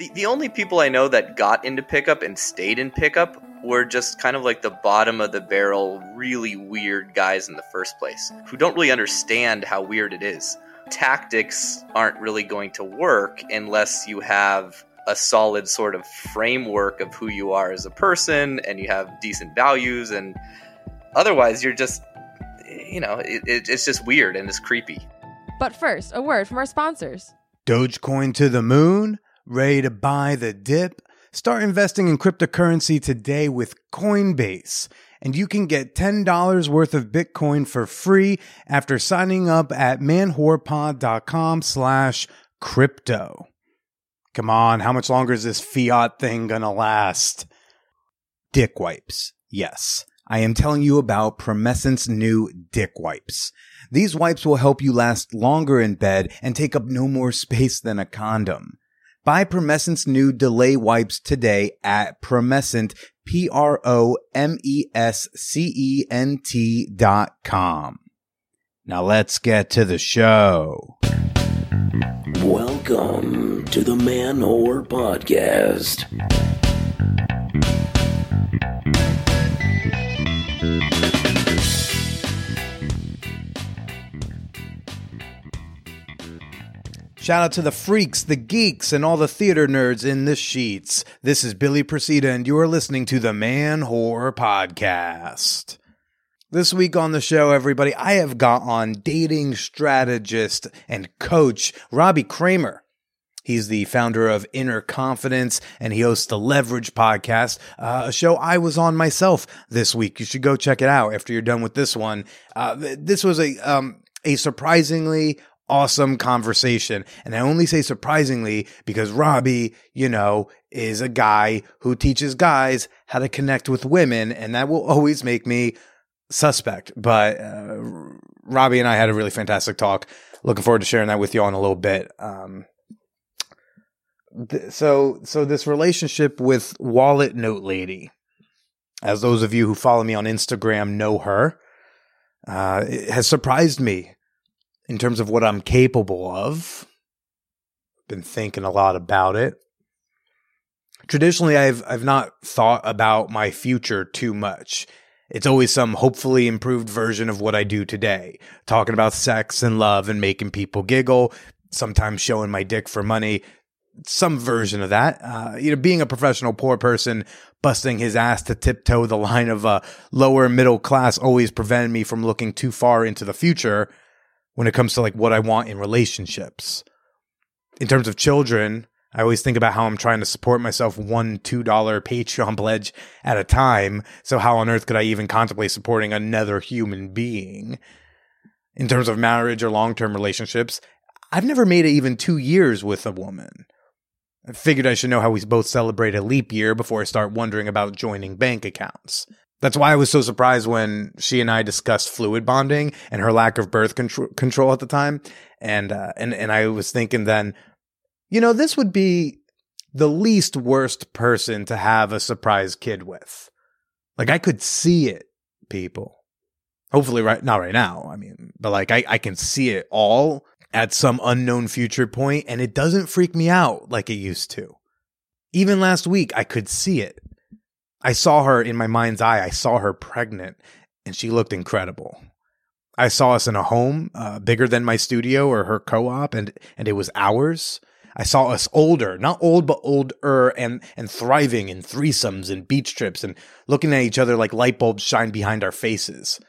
The, the only people I know that got into pickup and stayed in pickup were just kind of like the bottom of the barrel, really weird guys in the first place who don't really understand how weird it is. Tactics aren't really going to work unless you have a solid sort of framework of who you are as a person and you have decent values and otherwise you're just you know it, it, it's just weird and it's creepy But first, a word from our sponsors. Dogecoin to the moon? Ready to buy the dip? Start investing in cryptocurrency today with Coinbase. And you can get $10 worth of Bitcoin for free after signing up at manwhorepod.com slash crypto. Come on, how much longer is this fiat thing gonna last? Dick wipes. Yes, I am telling you about Promescent's new dick wipes. These wipes will help you last longer in bed and take up no more space than a condom. Buy Promescent's new delay wipes today at Promescent, P-R-O-M-E-S-C-E-N-T dot com. Now let's get to the show. Welcome to the Man Whore Podcast. Shout out to the freaks, the geeks, and all the theater nerds in the sheets. This is Billy Procida, and you are listening to the Man Whore Podcast. This week on the show, everybody, I have got on dating strategist and coach Robbie Kramer. He's the founder of Inner Confidence and he hosts the Leverage podcast, uh, a show I was on myself this week. You should go check it out after you're done with this one. Uh, this was a, um, a surprisingly awesome conversation. And I only say surprisingly because Robbie, you know, is a guy who teaches guys how to connect with women. And that will always make me suspect. But uh, Robbie and I had a really fantastic talk. Looking forward to sharing that with you all in a little bit. Um, so, so this relationship with Wallet Note Lady, as those of you who follow me on Instagram know her, uh, has surprised me in terms of what I'm capable of. Been thinking a lot about it. Traditionally, I've I've not thought about my future too much. It's always some hopefully improved version of what I do today, talking about sex and love and making people giggle, sometimes showing my dick for money, some version of that. Uh, you know, being a professional poor person, busting his ass to tiptoe the line of uh, lower middle class always prevented me from looking too far into the future when it comes to like what I want in relationships. In terms of children, I always think about how I'm trying to support myself one $2 Patreon pledge at a time. So how on earth could I even contemplate supporting another human being? In terms of marriage or long-term relationships, I've never made it even two years with a woman. I figured I should know how we both celebrate a leap year before I start wondering about joining bank accounts. That's why I was so surprised when she and I discussed fluid bonding and her lack of birth control, control at the time. And, uh, and, and I was thinking then, you know, this would be the least worst person to have a surprise kid with. Like I could see it, people. Hopefully right, not right now. I mean, but like I, I can see it all at some unknown future point and it doesn't freak me out like it used to. Even last week, I could see it. I saw her in my mind's eye. I saw her pregnant and she looked incredible. I saw us in a home uh, bigger than my studio or her co-op and and it was ours. I saw us older, not old but older and and thriving in threesomes and beach trips and looking at each other like light bulbs shine behind our faces.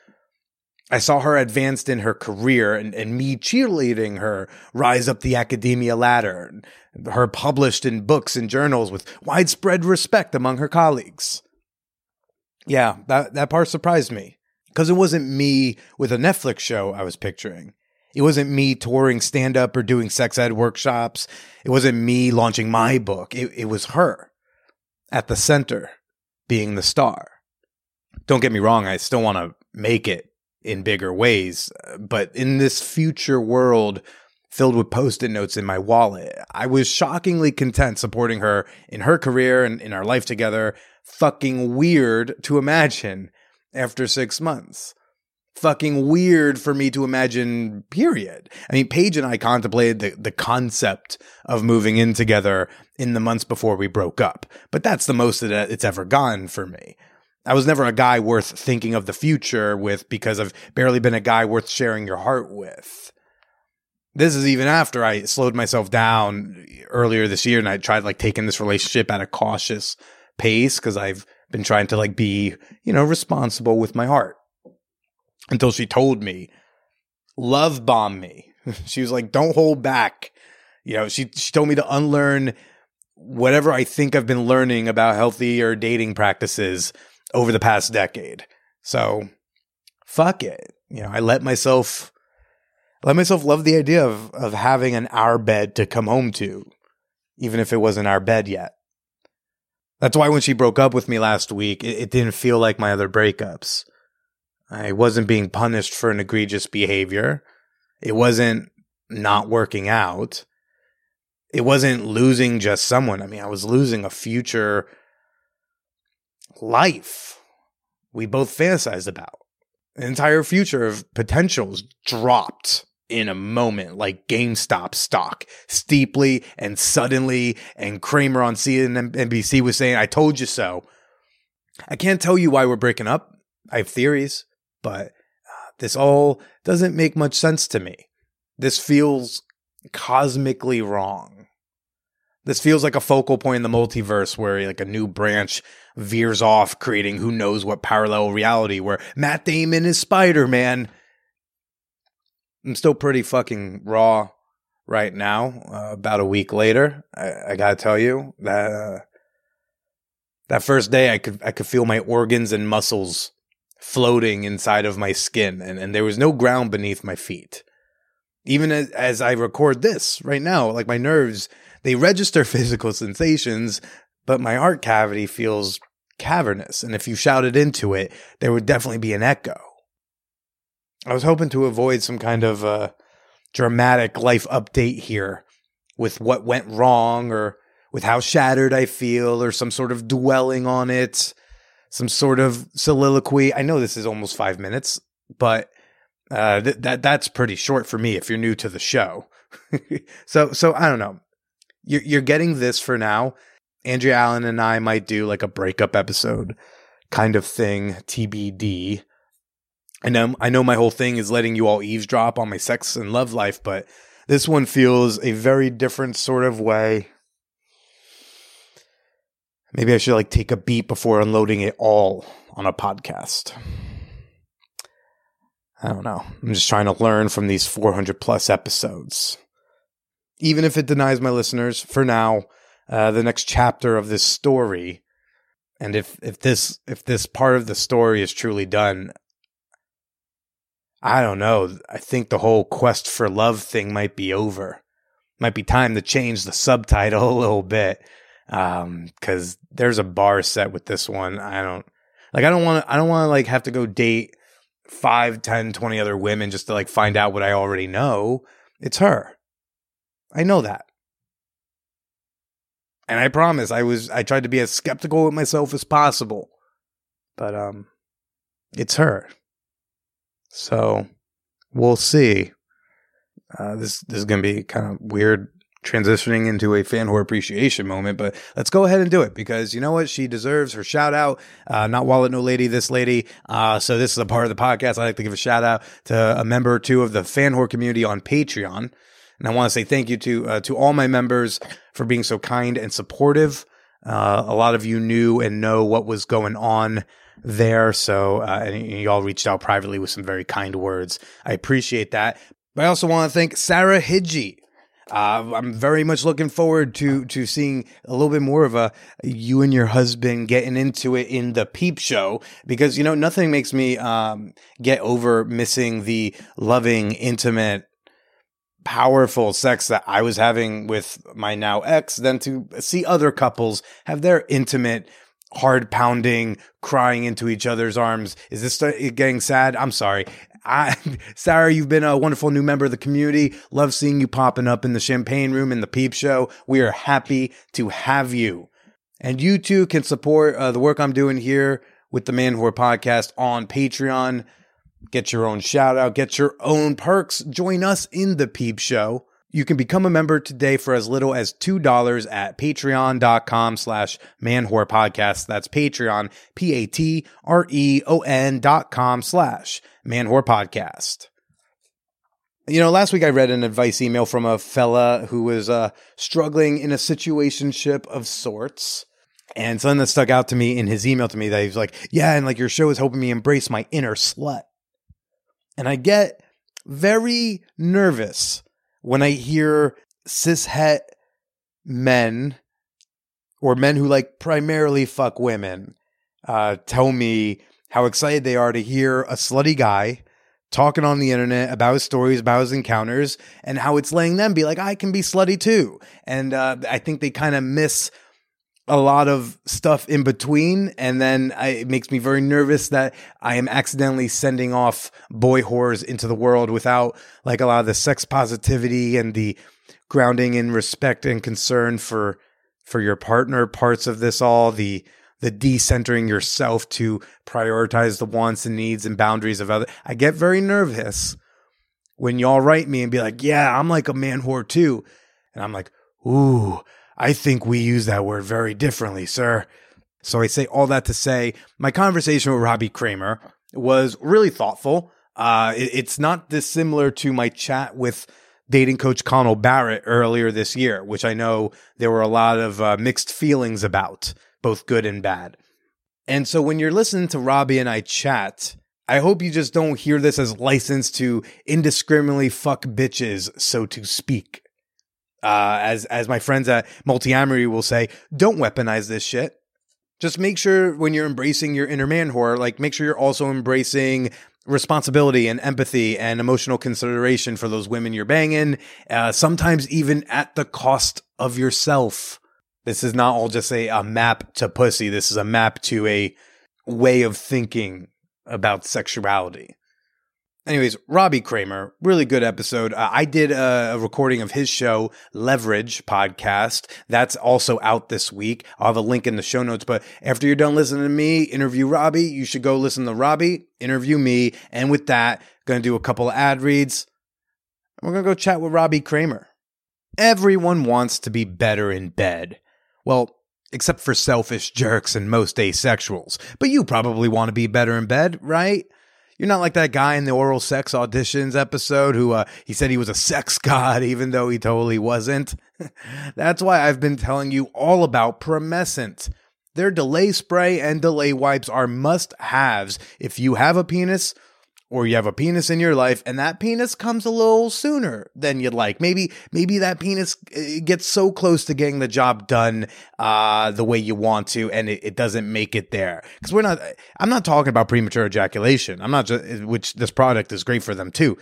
I saw her advanced in her career and, and me cheerleading her rise up the academia ladder, her published in books and journals with widespread respect among her colleagues. Yeah, that, that part surprised me because it wasn't me with a Netflix show I was picturing. It wasn't me touring stand up or doing sex ed workshops. It wasn't me launching my book. It, it was her at the center being the star. Don't get me wrong, I still want to make it in bigger ways. But in this future world filled with post it notes in my wallet, I was shockingly content supporting her in her career and in our life together. Fucking weird to imagine after six months. fucking weird for me to imagine, period. I mean, Paige and I contemplated the, the concept of moving in together in the months before we broke up, but that's the most that it's ever gone for me. I was never a guy worth thinking of the future with because I've barely been a guy worth sharing your heart with. This is even after I slowed myself down earlier this year and I tried like taking this relationship at a cautious pace because I've been trying to like be, you know, responsible with my heart until she told me, love bomb me. she was like, don't hold back. You know, she, she told me to unlearn whatever I think I've been learning about healthy or dating practices over the past decade. So fuck it. You know, I let myself let myself love the idea of of having an our bed to come home to, even if it wasn't our bed yet. That's why when she broke up with me last week, it, it didn't feel like my other breakups. I wasn't being punished for an egregious behavior. It wasn't not working out. It wasn't losing just someone. I mean, I was losing a future life we both fantasized about. An entire future of potentials dropped in a moment like GameStop stock steeply and suddenly. And Cramer on CNBC was saying, I told you so. I can't tell you why we're breaking up. I have theories, but uh, this all doesn't make much sense to me. This feels cosmically wrong. This feels like a focal point in the multiverse where like a new branch veers off, creating who knows what parallel reality where Matt Damon is Spider Man. I'm still pretty fucking raw right now. Uh, about a week later, I, I gotta tell you that uh, that first day, I could I could feel my organs and muscles floating inside of my skin, and, and there was no ground beneath my feet. Even as, as I record this right now, like my nerves they register physical sensations, but my heart cavity feels cavernous. And if you shouted into it, there would definitely be an echo. I was hoping to avoid some kind of uh, dramatic life update here with what went wrong or with how shattered I feel or some sort of dwelling on it, some sort of soliloquy. I know this is almost five minutes, but uh, th- that that's pretty short for me if you're new to the show. so so I don't know you're, you're getting this for now. Andrea Allen and I might do like a breakup episode kind of thing, TBD. I know, I know my whole thing is letting you all eavesdrop on my sex and love life, but this one feels a very different sort of way. Maybe I should like take a beat before unloading it all on a podcast. I don't know. I'm just trying to learn from these 400 plus episodes even if it denies my listeners for now uh, the next chapter of this story. And if if this if this part of the story is truly done i don't know. I think the whole quest for love thing might be over. Might be time to change the subtitle a little bit um cuz there's a bar set with this one. I don't like i don't want i don't want to like have to go date 5 10 20 other women just to like find out what i already know. It's her I know that. And I promise I was I tried to be as skeptical with myself as possible. But um it's her. So we'll see. Uh, this this is gonna be kind of weird transitioning into a fan whore appreciation moment, but let's go ahead and do it because you know what? She deserves her shout out. Uh, not wallet, no lady, this lady. Uh, so this is a part of the podcast. I like to give a shout out to a member or two of the fan whore community on Patreon. And I want to say thank you to uh, to all my members for being so kind and supportive. Uh, a lot of you knew and know what was going on there, so uh, and you all reached out privately with some very kind words. I appreciate that. But I also want to thank Sarah Hidji. Uh, I'm very much looking forward to to seeing a little bit more of a you and your husband getting into it in the peep show because you know nothing makes me um, get over missing the loving, intimate powerful sex that I was having with my now ex than to see other couples have their intimate, hard pounding, crying into each other's arms. Is this getting sad? I'm sorry. I, Sarah, you've been a wonderful new member of the community. Love seeing you popping up in the champagne room in the peep show. We are happy to have you. And you too can support uh, the work I'm doing here with the Man Whore podcast on Patreon Get your own shout out, get your own perks. Join us in the Peep Show. You can become a member today for as little as $2 at patreon.com slash manwhore podcast. That's Patreon, P-A-T-R-E-O-N dot com slash manwhore podcast. You know, last week I read an advice email from a fella who was uh, struggling in a situationship of sorts. And something that stuck out to me in his email to me that he was like, Yeah, and like your show is helping me embrace my inner slut. And I get very nervous when I hear cishet men or men who like primarily fuck women uh, tell me how excited they are to hear a slutty guy talking on the internet about his stories, about his encounters, and how it's letting them be like, I can be slutty too. And uh, I think they kind of miss a lot of stuff in between. And then I, it makes me very nervous that I am accidentally sending off boy whores into the world without like a lot of the sex positivity and the grounding in respect and concern for for your partner parts of this all the the decentering yourself to prioritize the wants and needs and boundaries of other. I get very nervous when y'all write me and be like, "Yeah, I'm like a man whore too," and I'm like, "Ooh, I think we use that word very differently, sir." So I say all that to say, my conversation with Robbie Kramer was really thoughtful. Uh, it, it's not dissimilar to my chat with dating coach Connell Barrett earlier this year, which I know there were a lot of uh, mixed feelings about both good and bad. And so when you're listening to Robbie and I chat, I hope you just don't hear this as license to indiscriminately fuck bitches, so to speak. Uh, as as my friends at Multiamory will say, don't weaponize this shit. Just make sure when you're embracing your inner man whore, like make sure you're also embracing responsibility and empathy and emotional consideration for those women you're banging. Uh, sometimes even at the cost of yourself. This is not all just a, a map to pussy. This is a map to a way of thinking about sexuality. Anyways, Robbie Kramer, really good episode. Uh, I did a, a, recording of his show, Leverage Podcast. That's also out this week. I'll have a link in the show notes. But after you're done listening to me interview Robbie, you should go listen to Robbie, interview me. And with that, going to do a couple of ad reads. We're going to go chat with Robbie Kramer. Everyone wants to be better in bed. Well, except for selfish jerks and most asexuals. But you probably want to be better in bed, right? You're not like that guy in the oral sex auditions episode who uh, he said he was a sex god, even though he totally wasn't. That's why I've been telling you all about Promescent. Their delay spray and delay wipes are must haves if you have a penis or you have a penis in your life and that penis comes a little sooner than you'd like. Maybe maybe that penis uh, gets so close to getting the job done uh, the way you want to and it, it doesn't make it there. Cuz we're not I'm not talking about premature ejaculation. I'm not just which this product is great for them too.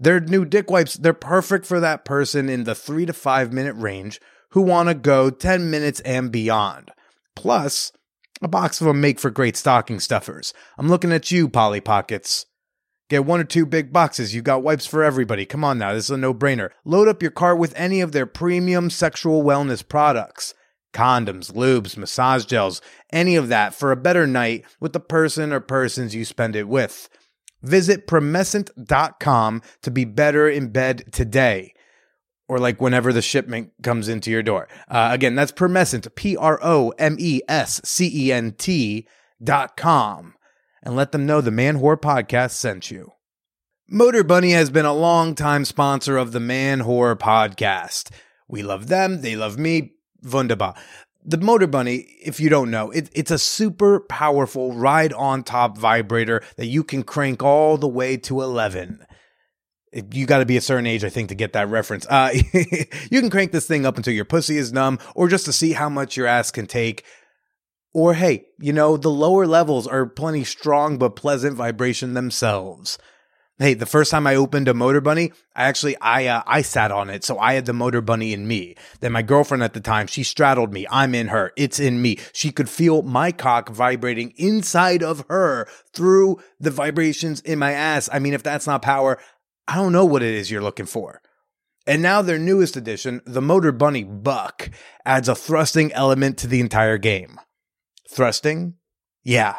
Their new dick wipes, they're perfect for that person in the 3 to 5 minute range who want to go 10 minutes and beyond. Plus, a box of them make for great stocking stuffers. I'm looking at you, Polly Pockets. Get one or two big boxes. You've got wipes for everybody. Come on now, this is a no brainer. Load up your cart with any of their premium sexual wellness products condoms, lubes, massage gels, any of that for a better night with the person or persons you spend it with. Visit promescent.com to be better in bed today. Or like whenever the shipment comes into your door. Uh, again, that's Promescent, P R O M E S C E N T dot com and let them know the Man Whore podcast sent you. Motor Bunny has been a long-time sponsor of the Man Whore podcast. We love them, they love me. Wunderbar. The Motor Bunny, if you don't know, it, it's a super powerful ride on top vibrator that you can crank all the way to 11 you got to be a certain age, I think, to get that reference. Uh, you can crank this thing up until your pussy is numb, or just to see how much your ass can take. Or hey, you know, the lower levels are plenty strong but pleasant vibration themselves. Hey, the first time I opened a motor bunny, I actually I uh, I sat on it, so I had the motor bunny in me. Then my girlfriend at the time, she straddled me. I'm in her. It's in me. She could feel my cock vibrating inside of her through the vibrations in my ass. I mean, if that's not power, I don't know what it is you're looking for. And now their newest addition, the Motor Bunny Buck, adds a thrusting element to the entire game. Thrusting? Yeah.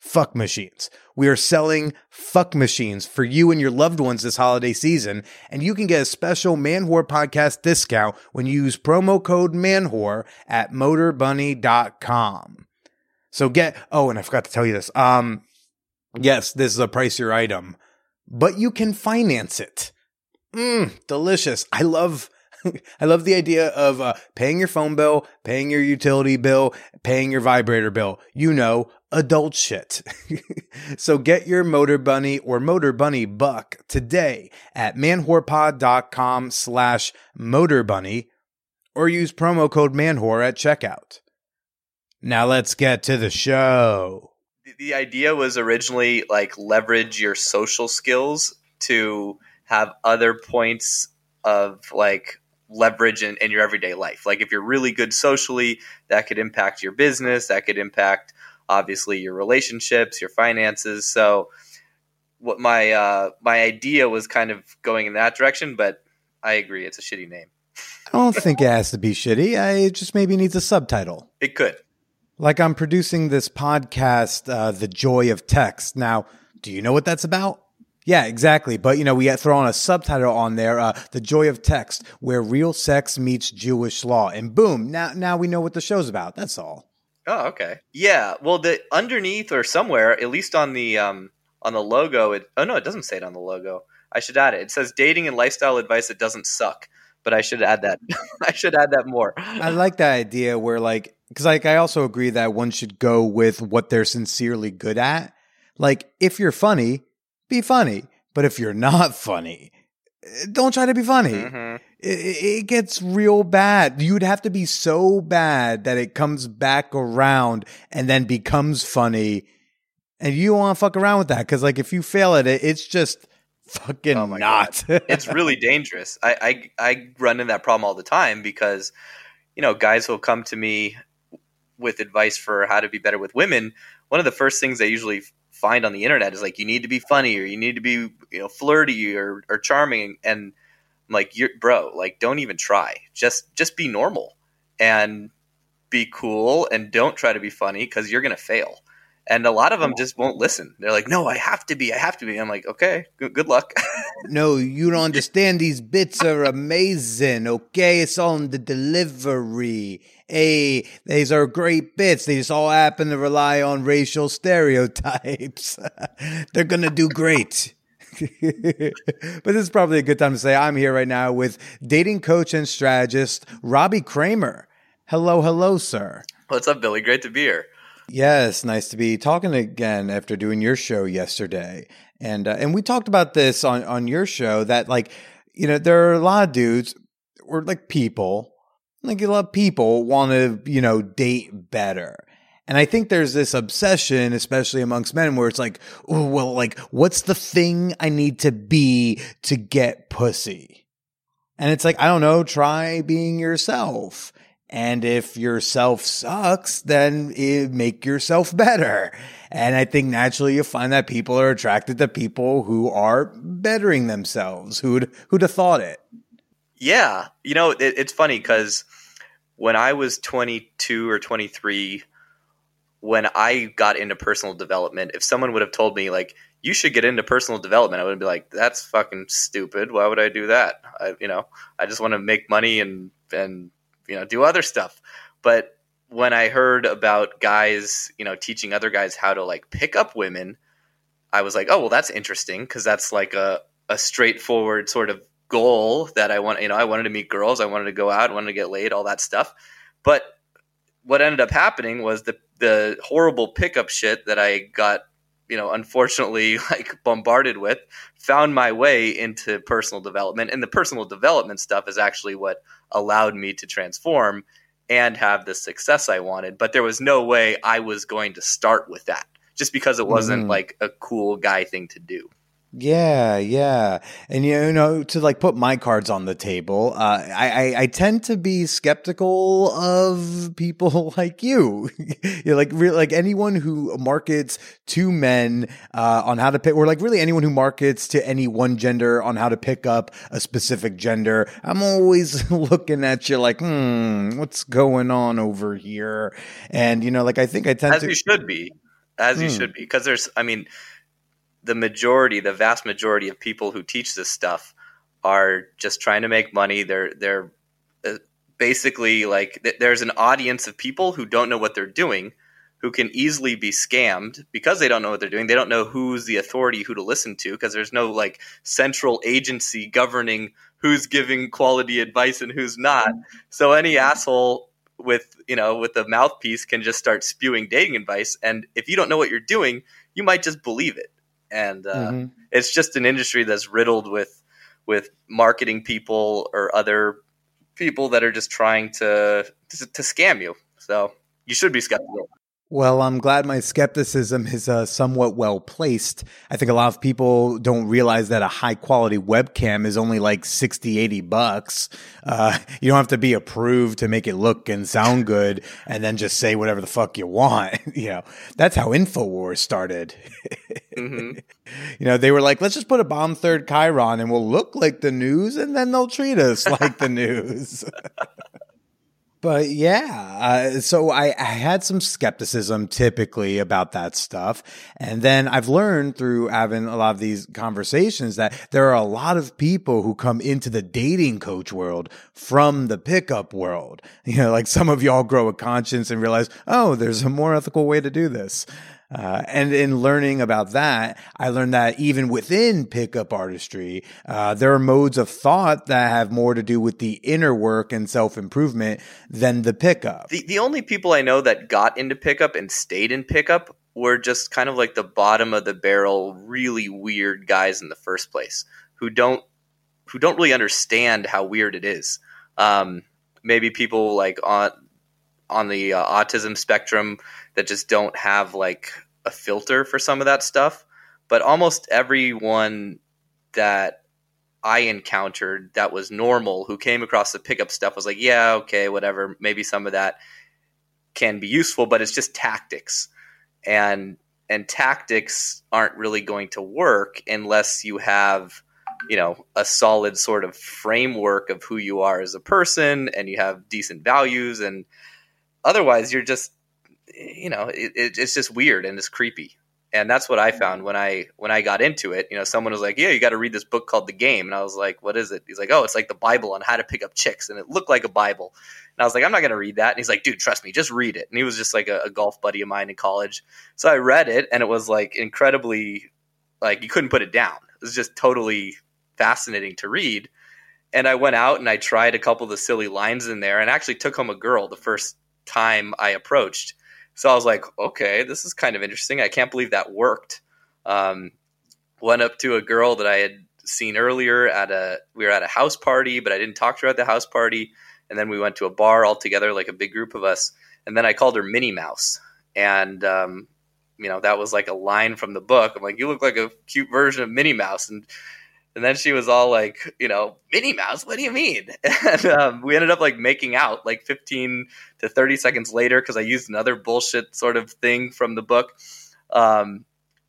fuck machines. We are selling fuck machines for you and your loved ones this holiday season, and you can get a special Man Whore podcast discount when you use promo code MANWHORE at motorbunny.com. So get, oh, and I forgot to tell you this. Um, yes, this is a pricier item, but you can finance it. Mmm, delicious. I love I love the idea of uh, paying your phone bill, paying your utility bill, paying your vibrator bill. You know, adult shit. so get your Motor Bunny or Motor Bunny buck today at manwhorepod.com slash motorbunny or use promo code manwhore at checkout. Now let's get to the show. The idea was originally like leverage your social skills to have other points of like leverage in, in your everyday life. Like if you're really good socially, that could impact your business, that could impact obviously your relationships, your finances. So what my uh, my idea was kind of going in that direction, but I agree, it's a shitty name. I don't think it has to be shitty. I it just maybe needs a subtitle. It could. Like I'm producing this podcast, uh, The Joy of Text. Now, do you know what that's about? Yeah, exactly. But you know, we throw on a subtitle on there, uh, "The Joy of Text," where real sex meets Jewish law, and boom! Now, now we know what the show's about. That's all. Oh, okay. Yeah. Well, the underneath or somewhere, at least on the um on the logo, it oh no, it doesn't say it on the logo. I should add it. It says dating and lifestyle advice that doesn't suck. But I should add that. I should add that more. I like that idea where, like, because like I also agree that one should go with what they're sincerely good at. Like, if you're funny, be funny. But if you're not funny, eh, don't try to be funny. Mhm. it, it gets real bad. You'd have to be so bad that it comes back around and then becomes funny. And you don't want to fuck around with that because, like, if you fail at it, it's just fucking Oh not. it's really dangerous. I, I I run into that problem all the time because, you know, guys will come to me with advice for how to be better with women. One of the first things they usually find on the internet is like you need to be funny or you need to be you know flirty or, or charming and I'm like you're bro like don't even try. Just just be normal and be cool and don't try to be funny because you're gonna fail and a lot of them just won't listen they're like no i have to be i have to be i'm like okay good, good luck no, you don't understand. These bits are amazing. Okay, it's on the delivery. Hey, these are great bits. They just all happen to rely on racial stereotypes. They're gonna do great. but this is probably a good time to say I'm here right now with dating coach and strategist Robbie Kramer. Hello, hello, sir. What's up, Billy? Great to be here. Yes, nice to be talking again after doing your show yesterday. And uh, and we talked about this on on your show that like you know there are a lot of dudes or like people like a lot of people want to you know date better. And I think there's this obsession, especially amongst men, where it's like, oh, well, like, what's the thing I need to be to get pussy? And it's like, I don't know, try being yourself. And if yourself sucks, then eh, make yourself better. And I think naturally you find that people are attracted to people who are bettering themselves. Who'd who'd have thought it? Yeah, you know, it, it's funny because when I was 22 or 23, when I got into personal development, if someone would have told me like you should get into personal development, I would be like, that's fucking stupid. Why would I do that? I, you know, I just want to make money and and you know do other stuff. But when I heard about guys, you know, teaching other guys how to like pick up women, I was like, oh well, that's interesting because that's like a a straightforward sort of goal that I want. You know, I wanted to meet girls, I wanted to go out, wanted to get laid, all that stuff. But what ended up happening was the the horrible pickup shit that I got, you know, unfortunately like bombarded with, found my way into personal development, and the personal development stuff is actually what allowed me to transform and have the success I wanted. But there was no way I was going to start with that just because it wasn't Mhm. like a cool guy thing to do. Yeah, yeah, and you know to like put my cards on the table. Uh, I, I I tend to be skeptical of people like you. you know, like re- like anyone who markets to men uh, on how to pick, or like really anyone who markets to any one gender on how to pick up a specific gender. I'm always looking at you like, hmm, what's going on over here? And you know, like I think I tend As to you should be. as you Hmm. should be, because there's, I mean, the majority, the vast majority of people who teach this stuff are just trying to make money. They're they're uh, basically like there's an audience of people who don't know what they're doing, who can easily be scammed because they don't know what they're doing. They don't know who's the authority, who to listen to, because there's no like central agency governing who's giving quality advice and who's not. So any asshole with you know with a mouthpiece can just start spewing dating advice, and if you don't know what you're doing, you might just believe it. And uh, Mhm. it's just an industry that's riddled with with marketing people or other people that are just trying to to, to scam you. So you should be skeptical. Well, I'm glad my skepticism is uh, somewhat well placed. I think a lot of people don't realize that a high quality webcam is only like 60, 80 bucks. Uh, you don't have to be approved to make it look and sound good and then just say whatever the fuck you want. you know, that's how InfoWars started. hmm You know, they were like, let's just put a bomb third Chyron and we'll look like the news and then they'll treat us like the news. but yeah, uh, so I, I had some skepticism typically about that stuff. And then I've learned through having a lot of these conversations that there are a lot of people who come into the dating coach world from the pickup world. You know, like some of y'all grow a conscience and realize, oh, there's a more ethical way to do this. Uh, and in learning about that, I learned that even within pickup artistry, uh, there are modes of thought that have more to do with the inner work and self improvement than the pickup. The the only people I know that got into pickup and stayed in pickup were just kind of like the bottom of the barrel, really weird guys in the first place who don't who don't really understand how weird it is. Um, maybe people like on on the uh, autism spectrum that just don't have like a filter for some of that stuff. But almost everyone that I encountered that was normal who came across the pickup stuff was like, yeah, okay, whatever. Maybe some of that can be useful, but it's just tactics. And and tactics aren't really going to work unless you have you know a solid sort of framework of who you are as a person and you have decent values and otherwise you're just you know it, it, it's just weird and it's creepy. And that's what i mm-hmm. found when i when i got into it. You know someone was like yeah you got to read this book called the game. And i was like what is it? He's like oh it's like the bible on how to pick up chicks and it looked like a bible. And i was like i'm not going to read that. And he's like dude trust me just read it. And he was just like a, a golf buddy of mine in college. So i read it and it was like incredibly like you couldn't put it down. It was just totally fascinating to read. And i went out and i tried a couple of the silly lines in there and actually took home a girl the first time i approached so I was like, okay, this is kind of interesting. I can't believe that worked. Um, went up to a girl that I had seen earlier at a we were at a house party, but I didn't talk to her at the house party. And then we went to a bar all together, like a big group of us. And then I called her Minnie Mouse, and um, you know that was like a line from the book. I'm like, you look like a cute version of Minnie Mouse, and and then she was all like, you know, Minnie Mouse, what do you mean? And um, we ended up like making out like 15 to 30 seconds later because I used another bullshit sort of thing from the book. Um,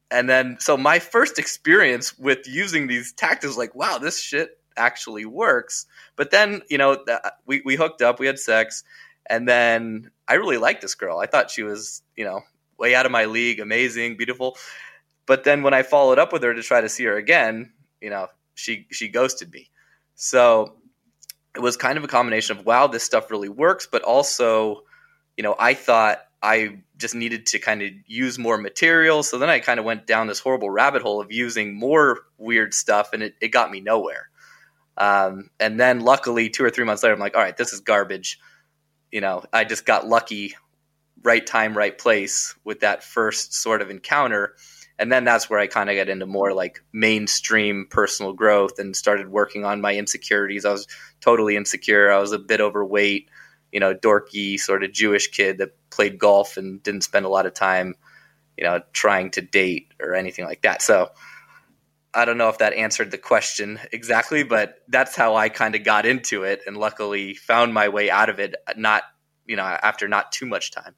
and then, so my first experience with using these tactics, like, wow, this shit actually works. But then, you know, th- we, we hooked up, we had sex, and then I really liked this girl. I thought she was, you know, way out of my league, amazing, beautiful. But then when I followed up with her to try to see her again, you know, she she ghosted me. So it was kind of a combination of wow, this stuff really works, but also, you know, I thought I just needed to kind of use more material. So then I kind of went down this horrible rabbit hole of using more weird stuff, and it, it got me nowhere. Um, and then luckily, two or three months later, I'm like, all right, this is garbage. You know, I just got lucky, right time, right place with that first sort of encounter and then that's where I kind of got into more like mainstream personal growth and started working on my insecurities. I was totally insecure. I was a bit overweight, you know, dorky sort of Jewish kid that played golf and didn't spend a lot of time, you know, trying to date or anything like that. So I don't know if that answered the question exactly, but that's how I kind of got into it and luckily found my way out of it not, you know, after not too much time.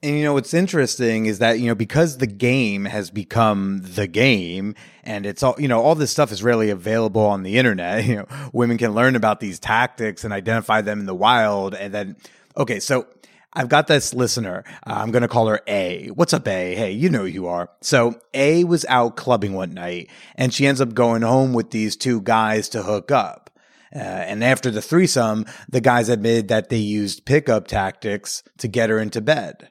And you know what's interesting is that you know because the game has become the game and it's all you know all this stuff is rarely available on the internet. You know, women can learn about these tactics and identify them in the wild and then okay, so I've got this listener. Uh, I'm going to call her A. What's up, A? Hey, you know who you are. So A was out clubbing one night and she ends up going home with these two guys to hook up. Uh, and after the threesome, the guys admitted that they used pickup tactics to get her into bed.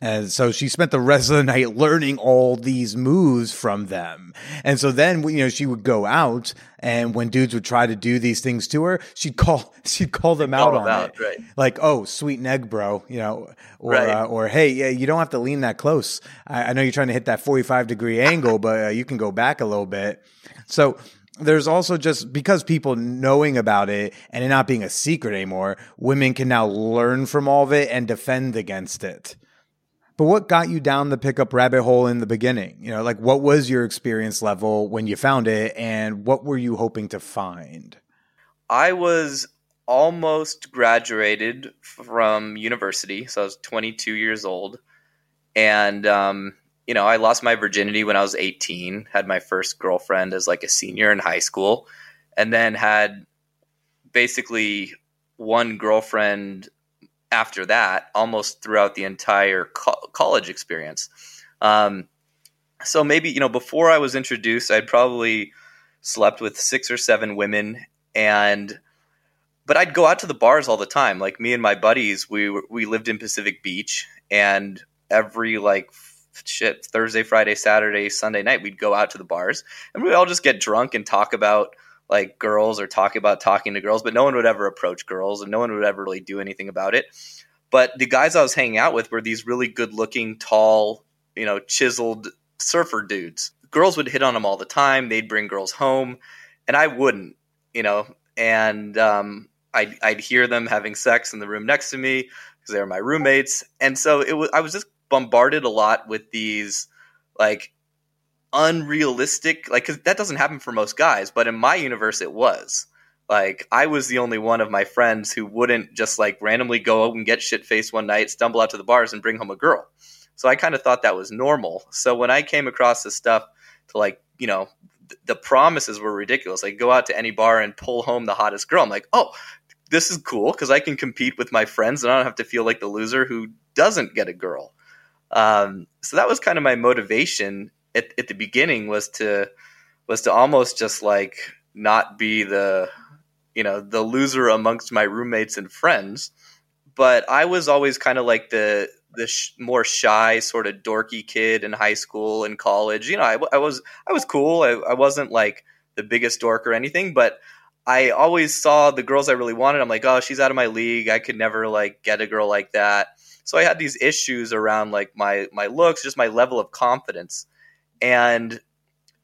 And so she spent the rest of the night learning all these moves from them. And so then, you know, she would go out and when dudes would try to do these things to her, she'd call, she'd call them out Call on them out, it. right. Like, oh, sweet neg, bro, you know, or, Right. uh, or hey, yeah, you don't have to lean that close. I, I know you're trying to hit that 45 degree angle, but uh, you can go back a little bit. So there's also just because people knowing about it and it not being a secret anymore, women can now learn from all of it and defend against it. But what got you down the pickup rabbit hole in the beginning? You know, like what was your experience level when you found it and what were you hoping to find? I was almost graduated from university, so I was 22 years old, and um, you know I lost my virginity when I was 18. Had my first girlfriend as like a senior in high school, and then had basically one girlfriend after that, almost throughout the entire co- college experience. Um, so maybe you know before I was introduced, I'd probably slept with six or seven women and but I'd go out to the bars all the time. Like me and my buddies, we we lived in Pacific Beach, and every like shit Thursday, Friday, Saturday, Sunday night, we'd go out to the bars, and we'd all just get drunk and talk about like girls or talk about talking to girls, but no one would ever approach girls, and no one would ever really do anything about it. But the guys I was hanging out with were these really good-looking, tall, you know, chiseled surfer dudes. Girls would hit on them all the time. They'd bring girls home, and I wouldn't, you know. And um, I'd, I'd hear them having sex in the room next to me because they were my roommates, and so it was. I was just bombarded a lot with these like unrealistic, like because that doesn't happen for most guys, but in my universe it was. Like I was the only one of my friends who wouldn't just like randomly go out and get shit faced one night, stumble out to the bars, and bring home a girl. So I kind of thought that was normal. So when I came across this stuff to like, you know, th- the promises were ridiculous. Like go out to any bar and pull home the hottest girl. I'm like, oh, this is cool because I can compete with my friends and I don't have to feel like the loser who doesn't get a girl. Um, so that was kind of my motivation at, at the beginning was to was to almost just like not be the you know the loser amongst my roommates and friends. But I was always kind of like the the sh- more shy sort of dorky kid in high school and college. You know, I, I was I was cool. I, I wasn't like the biggest dork or anything, but I always saw the girls I really wanted. I'm like, oh, she's out of my league. I could never like get a girl like that. So I had these issues around like my my looks, just my level of confidence, and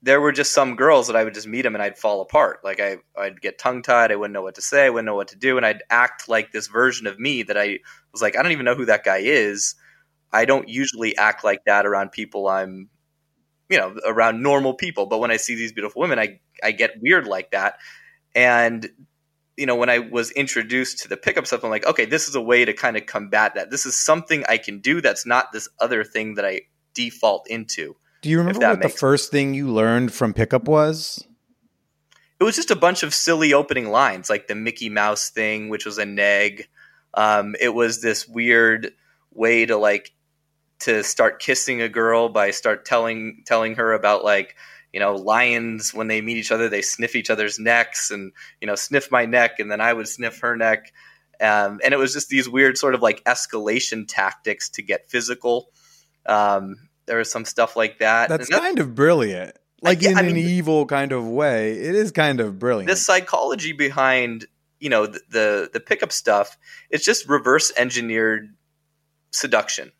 there were just some girls that I would just meet them and I'd fall apart. Like I I'd get tongue tied. I wouldn't know what to say. I wouldn't know what to do, and I'd act like this version of me that I was like, I don't even know who that guy is. I don't usually act like that around people I'm you know around normal people but when i see these beautiful women i i get weird like that and you know when i was introduced to the pickup stuff i'm like okay this is a way to kind of combat that this is something i can do that's not this other thing that i default into Do you remember what the first thing you learned from pickup was? it was just a bunch of silly opening lines like the mickey mouse thing which was a neg. Um, it was this weird way to like to start kissing a girl by start telling telling her about like you know lions when they meet each other they sniff each other's necks and you know sniff my neck and then i would sniff her neck. Um, and it was just these weird sort of like escalation tactics to get physical. Um, there was some stuff like that That's And that- kind of brilliant. Like yeah, in I an evil kind of way. It is kind of brilliant. the psychology behind you know the, the the pickup stuff it's just reverse engineered seduction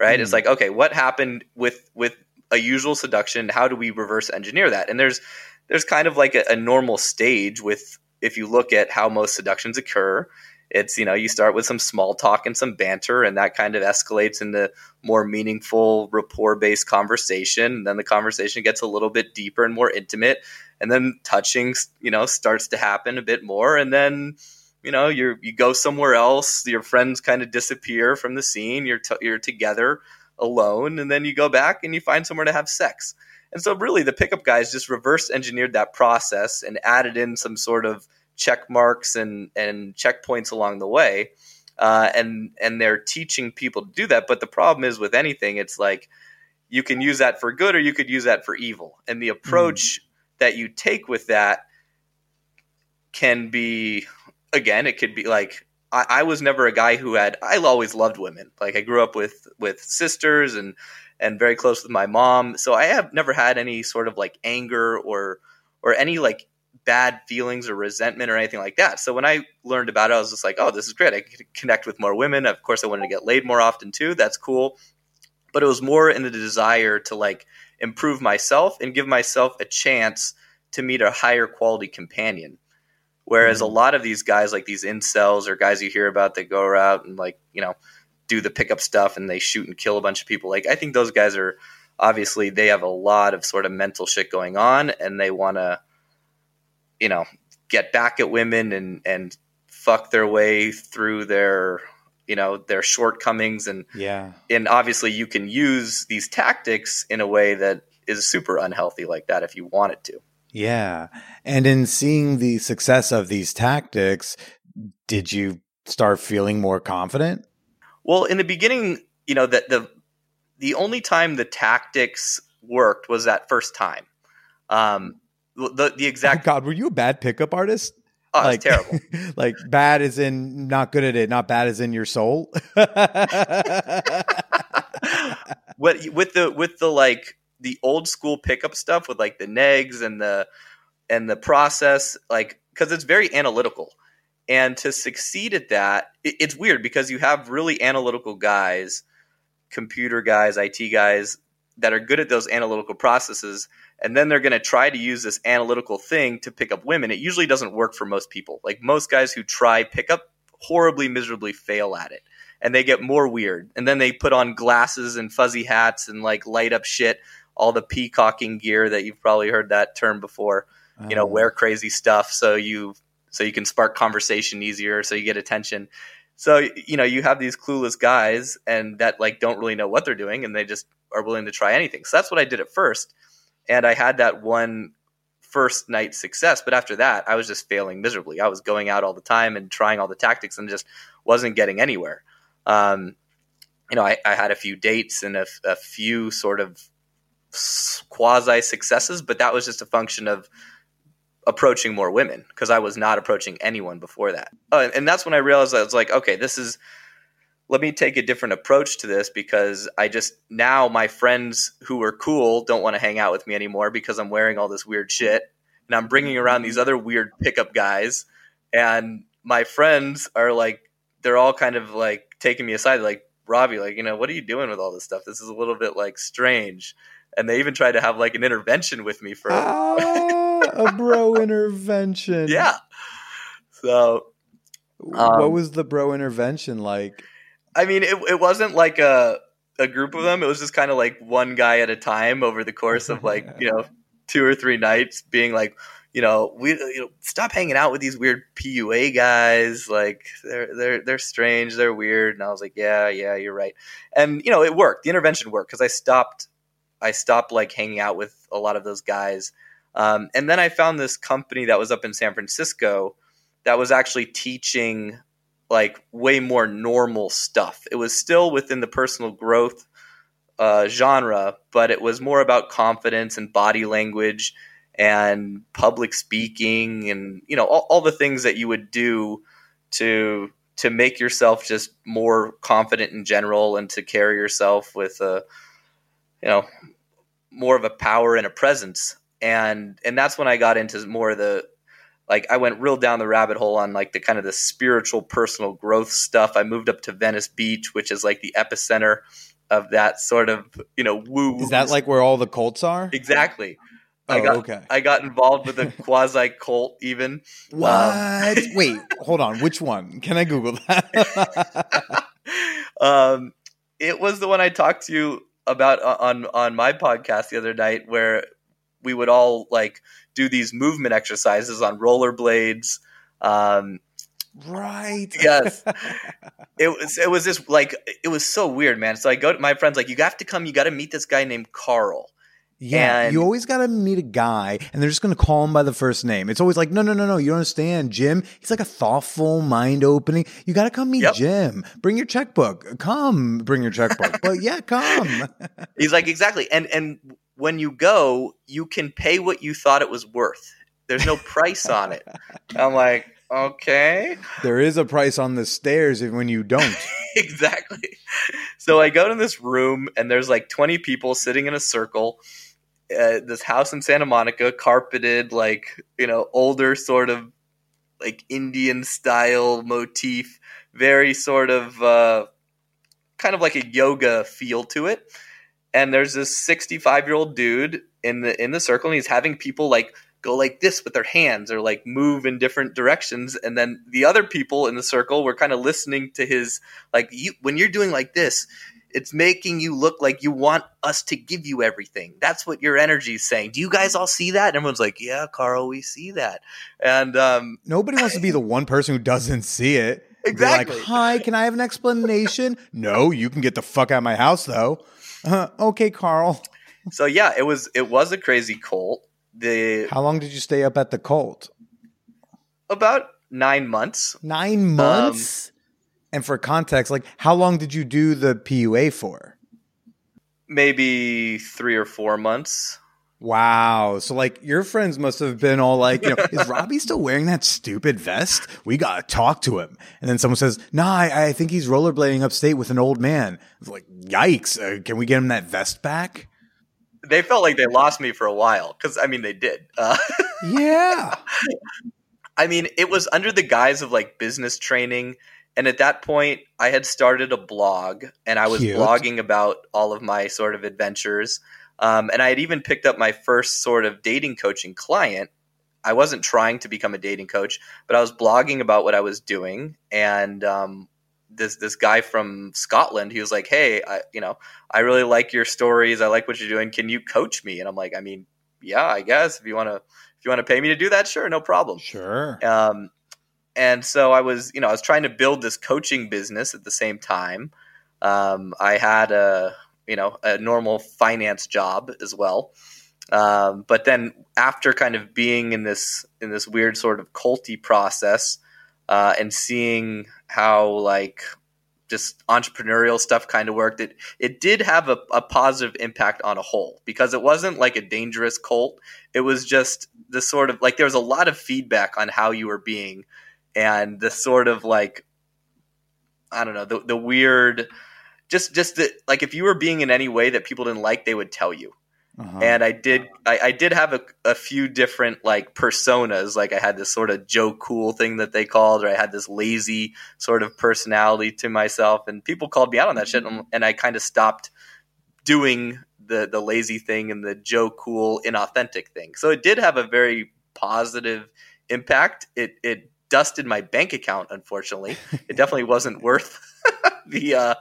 right it's Mhm. like okay what happened with with a usual seduction how do we reverse engineer that and there's there's kind of like a, a normal stage with if you look at how most seductions occur it's you know you start with some small talk and some banter and that kind of escalates into more meaningful rapport based conversation. And then the conversation gets a little bit deeper and more intimate and then touching you know starts to happen a bit more. And then you know you you go somewhere else your friends kind of disappear from the scene you're t- you're together alone and then you go back and you find somewhere to have sex. And so really the pickup guys just reverse engineered that process and added in some sort of check marks and and checkpoints along the way uh, and and they're teaching people to do that. But the problem is with anything, it's like you can use that for good or you could use that for evil, and the approach that you take with that can be again, it could be like I, I was never a guy who had I always loved women. Like I grew up with with sisters and and very close with my mom. So I have never had any sort of like anger or or any like bad feelings or resentment or anything like that. So when I learned about it, I was just like, oh, this is great. I can connect with more women. Of course, I wanted to get laid more often too. That's cool. But it was more in the desire to like improve myself and give myself a chance to meet a higher quality companion. Whereas Mhm. a lot of these guys, like these incels or guys you hear about that go out and like, you know, do the pickup stuff and they shoot and kill a bunch of people. Like, I think those guys are obviously they have a lot of sort of mental shit going on and they want to, you know, get back at women and, and fuck their way through their, you know, their shortcomings. And, Yeah. and obviously you can use these tactics in a way that is super unhealthy like that if you wanted to. Yeah. And in seeing the success of these tactics, did you start feeling more confident? Well, in the beginning, you know, that the the only time the tactics worked was that first time. Um, the the Oh exact God, were you a bad pickup artist? oh, was terrible. like bad is in not good at it, not bad as in your soul. what with the with the like the old school pickup stuff with like the negs and the and the process like because it's very analytical and to succeed at that it, it's weird because you have really analytical guys computer guys it guys that are good at those analytical processes and then they're going to try to use this analytical thing to pick up women. It usually doesn't work for most people. Like most guys who try pickup horribly miserably fail at it and they get more weird. And then they put on glasses and fuzzy hats and like light up shit all the peacocking gear that you've probably heard that term before. You know Oh. wear crazy stuff so you so you can spark conversation easier so you get attention so you know you have these clueless guys and that like don't really know what they're doing and they just are willing to try anything. So that's what i did at first. And i had that one first night success but after that i was just failing miserably. I was going out all the time and trying all the tactics and just wasn't getting anywhere. Um, you know I, I had a few dates and a, a few sort of quasi successes but that was just a function of approaching more women because I was not approaching anyone before that. Oh, and, that's when I realized I was like, okay, this is. Let me take a different approach to this because I just now my friends who are cool don't want to hang out with me anymore because I'm wearing all this weird shit and I'm bringing around these other weird pickup guys and my friends are like they're all kind of like taking me aside like Robbie like you know what are you doing with all this stuff this is a little bit like strange and they even tried to have like an intervention with me for Ah, a bro intervention. yeah so what Um, was the bro intervention like? I mean, it, it wasn't like a a group of them. It was just kind of like one guy at a time over the course of like you know two or three nights, being like, you know, we you know stop hanging out with these weird PUA guys. Like they're they're they're strange, they're weird. And I was like, yeah, yeah, you're right. And you know, it worked. The intervention worked because I stopped I stopped like hanging out with a lot of those guys. Um, and then I found this company that was up in San Francisco that was actually teaching like way more normal stuff. It was still within the personal growth uh, genre, but it was more about confidence and body language and public speaking and you know all, all the things that you would do to to make yourself just more confident in general and to carry yourself with a you know more of a power and a presence and and that's when I got into more of the like I went real down the rabbit hole on like the kind of the spiritual personal growth stuff. I moved up to Venice Beach, which is like the epicenter of that sort of, you know, woo. Is that like where all the cults are? Exactly. I Oh, got okay. I got involved with a quasi cult even. What? Wait, hold on. Which one? Can I Google that? um, it was the one I talked to you about on on my podcast the other night, where we would all like do these movement exercises on rollerblades. Um, right. Yes. it was it was just like it was so weird, man. So I go to my friends like, you have to come, you got to meet this guy named Carl, Yeah, And- you always got to meet a guy, and they're just going to call him by the first name. It's always like, no, no, no, no, you don't understand, Jim. He's like a thoughtful, mind opening. You got to come meet Yep. Jim. Bring your checkbook. Come, bring your checkbook. but yeah, come. He's like, exactly. And and when you go, you can pay what you thought it was worth. There's no price on it. I'm like, okay. there is a price on the stairs when you don't. exactly. So I go to this room and there's like 20 people sitting in a circle. Uh, this house in Santa Monica, carpeted, like, you know, older sort of like Indian style motif, very sort of uh, kind of like a yoga feel to it. And there's this 65 year old dude in the in the circle, and he's having people like go like this with their hands or like move in different directions. And then the other people in the circle were kind of listening to his like you when you're doing like this, it's making you look like you want us to give you everything. That's what your energy is saying. Do you guys all see that? And everyone's like, Yeah, Carl, we see that. And um Nobody wants to be the one person who doesn't see it. Exactly. like, hi, can I have an explanation? no, you can get the fuck out of my house, though. Uh, okay, Carl. so yeah, it was it was a crazy cult. The How long did you stay up at the cult? about nine months. Nine months? and for context, like, how long did you do the PUA for? maybe three or four months. Wow. So, like, your friends must have been all like, you know, is Robbie still wearing that stupid vest? We got to talk to him. And then someone says, nah, I, I think he's rollerblading upstate with an old man. It's like, yikes. Uh, can we get him that vest back? They felt like they lost me for a while because I mean they did. Uh, Yeah. I mean it was under the guise of like business training, and at that point I had started a blog and I was Cute. blogging about all of my sort of adventures, um, and I had even picked up my first sort of dating coaching client. I wasn't trying to become a dating coach, but I was blogging about what I was doing, and um, this this guy from Scotland, he was like, "Hey, I, you know, I really like your stories. I like what you're doing. Can you coach me?" And I'm like, "I mean, yeah, I guess if you want to, if you want to pay me to do that, sure, no problem." Sure. Um, and so I was, you know, I was trying to build this coaching business at the same time. Um, I had a, you know, a normal finance job as well. Um, but then after kind of being in this in this weird sort of culty process uh, and seeing how like just entrepreneurial stuff kind of worked, it it did have a, a positive impact on a whole because it wasn't like a dangerous cult. It was just the sort of like there was a lot of feedback on how you were being and the sort of like I don't know the the weird just just the, like if you were being in any way that people didn't like, they would tell you Uh-huh. and I did I, I did have a, a few different like personas. Like I had this sort of Joe Cool thing that they called, or I had this lazy sort of personality to myself, and people called me out on that shit, and, and I kind of stopped doing the the lazy thing and the Joe Cool inauthentic thing. So it did have a very positive impact. It it dusted my bank account, unfortunately. It definitely wasn't worth the uh,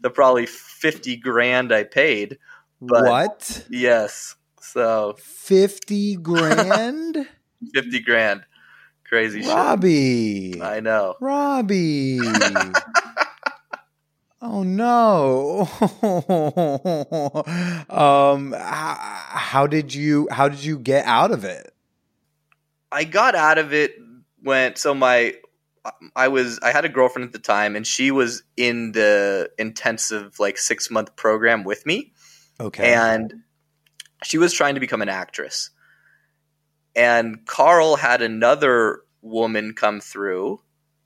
the probably fifty grand I paid. but- what? Yes. So 50 grand? fifty grand. Crazy Robbie. shit. I know. Robbie. oh no. um how, how did you how did you get out of it? I got out of it when so my I was I had a girlfriend at the time and she was in the intensive like six month program with me Okay. and she was trying to become an actress. And Carl had another woman come through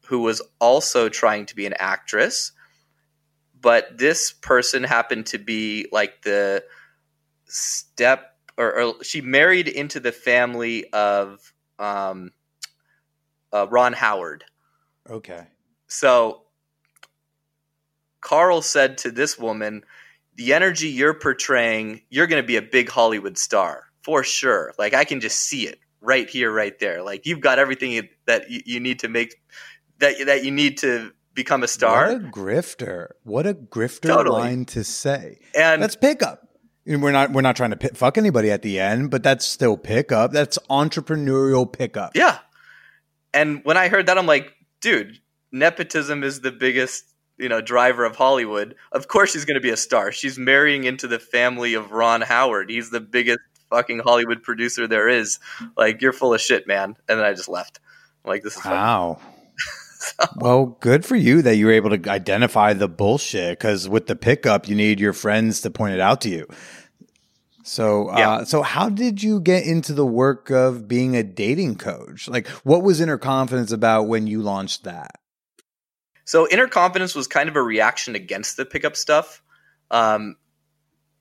who was also trying to be an actress. But this person happened to be like the step, or, or she married into the family of um, uh, Ron Howard. Okay. So Carl said to this woman, "The energy you're portraying, you're going to be a big Hollywood star for sure. Like I can just see it right here, right there. Like you've got everything that you, need to make that that you need to become a star." What a grifter. What a grifter Totally. line to say. and That's pickup. We're not we're not trying to pi fuck anybody at the end, but that's still pickup. That's entrepreneurial pickup. yeah, and when I heard that, I'm like, dude, nepotism is the biggest you know driver of Hollywood. Of course she's going to be a star. She's marrying into the family of Ron Howard. He's the biggest fucking Hollywood producer there is. Like you're full of shit, man. And then I just left. I'm like this is wow. well, good for you that you were able to identify the bullshit. Because with the pickup, you need your friends to point it out to you. So, uh, so how did you get into the work of being a dating coach? Like, what was Inner Confidence about when you launched that? So, Inner Confidence was kind of a reaction against the pickup stuff. Um,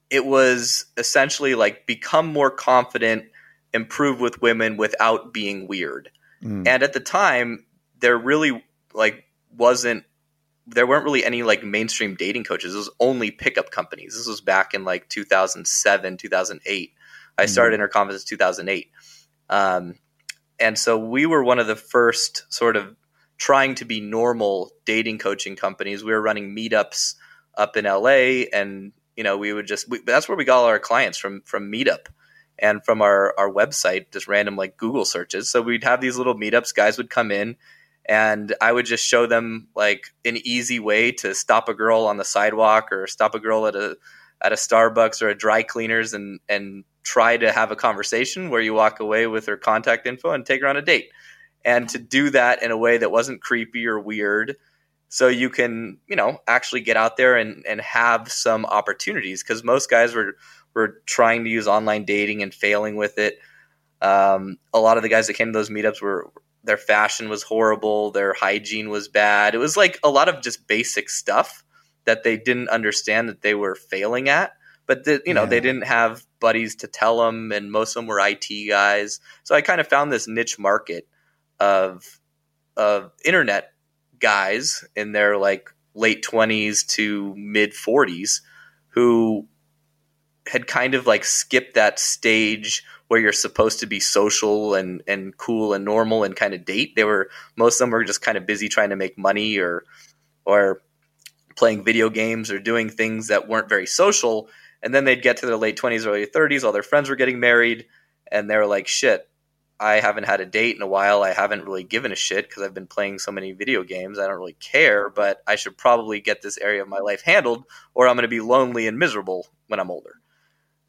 it was essentially like become more confident, improve with women without being weird. Mm. And at the time, there really like wasn't there weren't really any like mainstream dating coaches. It was only pickup companies. This was back in like 2007, 2008. I mm-hmm. started Inner Confidence 2008. Um, and so we were one of the first sort of trying to be normal dating coaching companies. We were running meetups up in LA and you know, we would just we, that's where we got all our clients from from Meetup and from our our website, just random like Google searches. So we'd have these little meetups. Guys would come in, and I would just show them like an easy way to stop a girl on the sidewalk or stop a girl at a at a Starbucks or a dry cleaners and and try to have a conversation where you walk away with her contact info and take her on a date. And to do that in a way that wasn't creepy or weird, so you can, you know, actually get out there and, and have some opportunities because most guys were were trying to use online dating and failing with it. Um, a lot of the guys that came to those meetups were their fashion was horrible, their hygiene was bad. It was like a lot of just basic stuff that they didn't understand that they were failing at. But the, you know, yeah. they didn't have buddies to tell them, and most of them were IT guys. So I kind of found this niche market of of internet guys in their like late 20s to mid 40s who had kind of like skipped that stage where you're supposed to be social and and cool and normal and kind of date. They were most of them were just kind of busy trying to make money or or playing video games or doing things that weren't very social. And then they'd get to their late 20s, early 30s, all their friends were getting married, and they were like, shit, I haven't had a date in a while. I haven't really given a shit because I've been playing so many video games. I don't really care, but I should probably get this area of my life handled, or I'm going to be lonely and miserable when I'm older.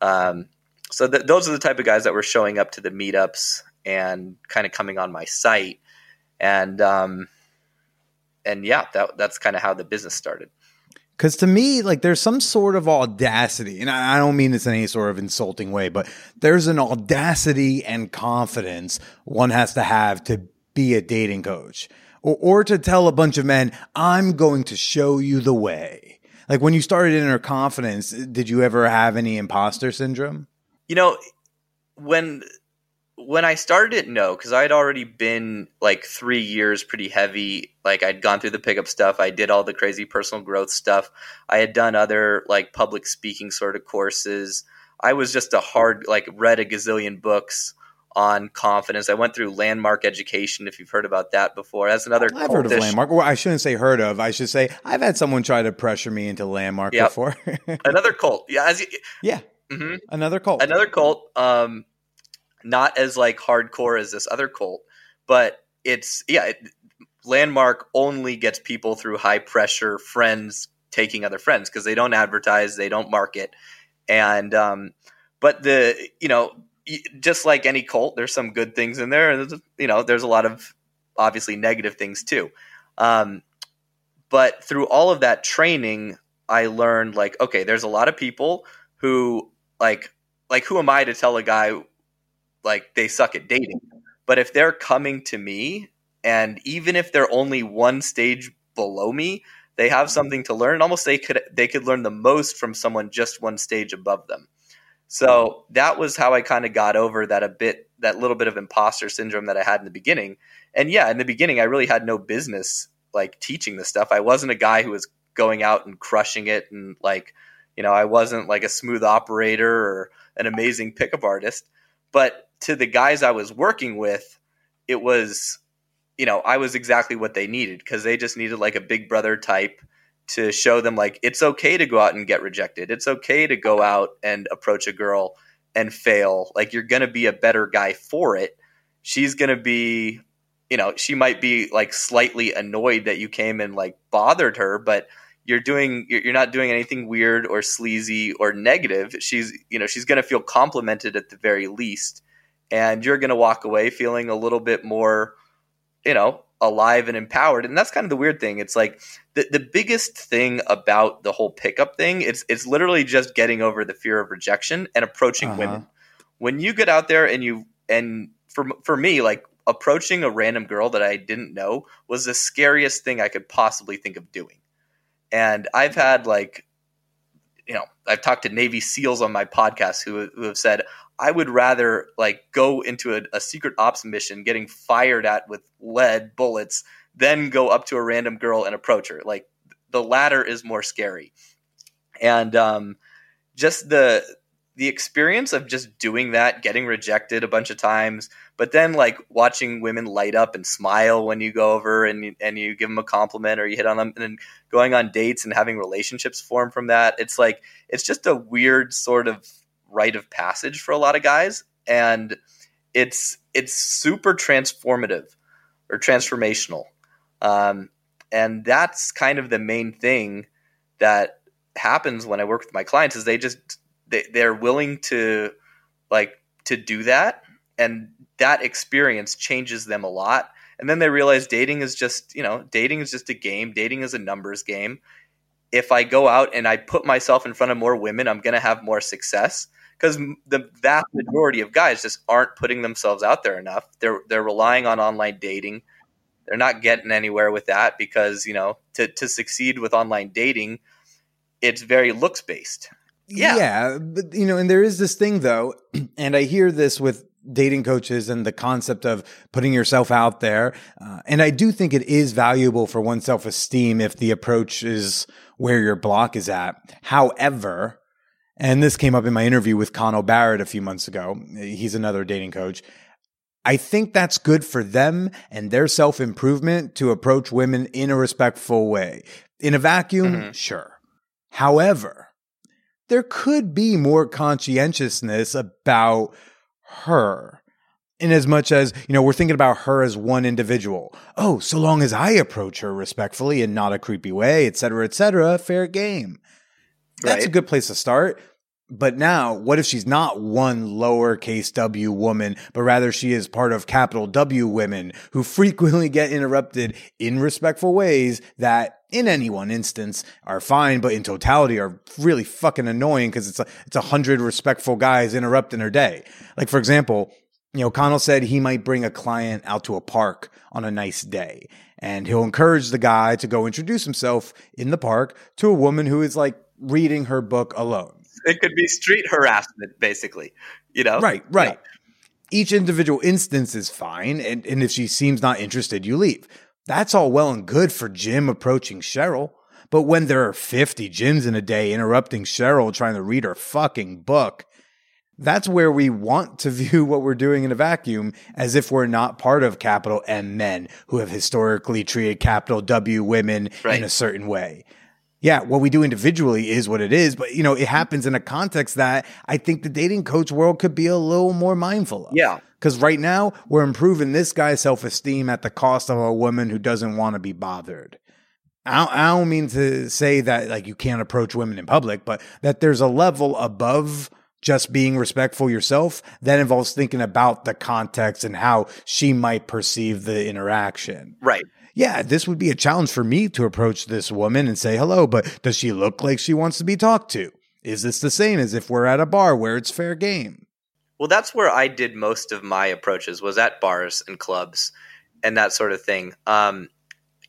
Um, so th- those are the type of guys that were showing up to the meetups and kind of coming on my site, and um, and yeah, that that's kind of how the business started. Because to me, like there's some sort of audacity, and I don't mean this in any sort of insulting way, but there's an audacity and confidence one has to have to be a dating coach or, or to tell a bunch of men, I'm going to show you the way. Like when you started Inner Confidence, did you ever have any imposter syndrome? You know, when when I started it, no, because I had already been like three years pretty heavy. Like I'd gone through the pickup stuff. I did all the crazy personal growth stuff. I had done other like public speaking sort of courses. I was just a hard like read a gazillion books on confidence. I went through landmark education. If you've heard about that before, that's another. I've heard of landmark. Well, I shouldn't say heard of. I should say I've had someone try to pressure me into landmark yep. before. another cult. Yeah. You, yeah. Mm-hmm. Another cult. Another cult. Um, not as like hardcore as this other cult, but it's yeah. It, landmark only gets people through high pressure friends taking other friends because they don't advertise, they don't market, and um, but the you know just like any cult, there's some good things in there, and you know, there's a lot of obviously negative things too. Um, but through all of that training, I learned like, okay, there's a lot of people who like, like, who am I to tell a guy like they suck at dating? But if they're coming to me, and even if they're only one stage below me, they have something to learn. Almost they could they could learn the most from someone just one stage above them. So that was how I kind of got over that a bit, that little bit of imposter syndrome that I had in the beginning. And yeah, in the beginning, I really had no business like teaching this stuff. I wasn't a guy who was going out and crushing it and like, you know, I wasn't like a smooth operator or an amazing pickup artist. But to the guys I was working with, it was, you know, I was exactly what they needed because they just needed like a big brother type to show them like it's okay to go out and get rejected. It's okay to go out and approach a girl and fail. Like you're going to be a better guy for it. She's going to be you know, she might be like slightly annoyed that you came and like bothered her, but you're doing you're not doing anything weird or sleazy or negative. She's you know she's going to feel complimented at the very least, and you're going to walk away feeling a little bit more, you know, alive and empowered. And that's kind of the weird thing. It's like the the biggest thing about the whole pickup thing. It's it's literally just getting over the fear of rejection and approaching Uh-huh. women. When you get out there and you and for for me like approaching a random girl that I didn't know was the scariest thing I could possibly think of doing. And I've had like, you know, I've talked to Navy SEALs on my podcast who, who have said, I would rather like go into a, a secret ops mission getting fired at with lead bullets than go up to a random girl and approach her. Like the latter is more scary. And um, just the the experience of just doing that, getting rejected a bunch of times, but then like watching women light up and smile when you go over and you, and you give them a compliment or you hit on them and then going on dates and having relationships form from that. It's like it's just a weird sort of rite of passage for a lot of guys and it's it's super transformative or transformational. Um, and that's kind of the main thing that happens when I work with my clients is they just they, they're willing to like to do that. And that experience changes them a lot. And then they realize dating is just you know dating is just a game. Dating is a numbers game. If i go out and i put myself in front of more women i'm going to have more success. Because the vast majority of guys just aren't putting themselves out there enough. They're they're relying on online dating. They're not getting anywhere with that because you know to, to succeed with online dating it's very looks based Yeah. Yeah, but you know, and there is this thing though, and I hear this with dating coaches and the concept of putting yourself out there. Uh, and I do think it is valuable for one's self esteem if the approach is where your block is at. However, and this came up in my interview with Connell Barrett a few months ago. He's another dating coach. I think that's good for them and their self improvement to approach women in a respectful way. In a vacuum, Mhm. sure. However, there could be more conscientiousness about her in as much as you know we're thinking about her as one individual. Oh so long as i approach her respectfully and not a creepy way et cetera et cetera fair game. That's a good place to start. But now what if she's not one lowercase w woman but rather she is part of capital w women who frequently get interrupted in respectful ways that in any one instance are fine but in totality are really fucking annoying because it's a it's a hundred respectful guys interrupting her day like for example you know, Connell said he might bring a client out to a park on a nice day and he'll encourage the guy to go introduce himself in the park to a woman who is like reading her book alone. it could be street harassment basically you know Right, right. Each individual instance is fine. And, and if she seems not interested, you leave. That's all well and good for Jim approaching Cheryl. But when there are 50 Jims in a day interrupting Cheryl trying to read her fucking book, that's where we want to view what we're doing in a vacuum as if we're not part of capital M men who have historically treated capital W women Right. in a certain way. Yeah, what we do individually is what it is, but you know, it happens in a context that I think the dating coach world could be a little more mindful of. Yeah. Because right now we're improving this guy's self esteem at the cost of a woman who doesn't want to be bothered. I don't, mean to say that like you can't approach women in public, but that there's a level above just being respectful yourself that involves thinking about the context and how she might perceive the interaction. right Yeah, this would be a challenge for me to approach this woman and say hello, but does she look like she wants to be talked to? Is this the same as if we're at a bar where it's fair game? Well, that's where I did most of my approaches was at bars and clubs and that sort of thing. Um,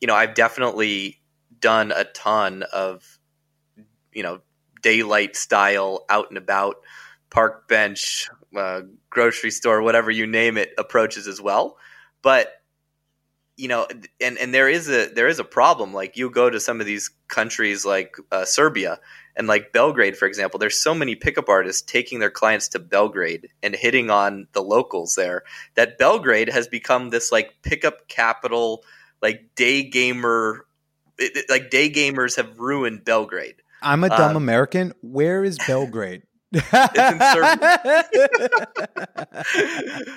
you know, I've definitely done a ton of, you know, daylight style, out and about, park bench, uh, grocery store, whatever you name it, approaches as well. But you know, and and there is a there is a problem. Like you go to some of these countries like uh, Serbia, and like Belgrade, for example, there's so many pickup artists taking their clients to Belgrade and hitting on the locals there that Belgrade has become this like pickup capital, like day gamer, it, it- like day gamers have ruined Belgrade. I'm a dumb Um, American. Where is Belgrade? It's in Serbia.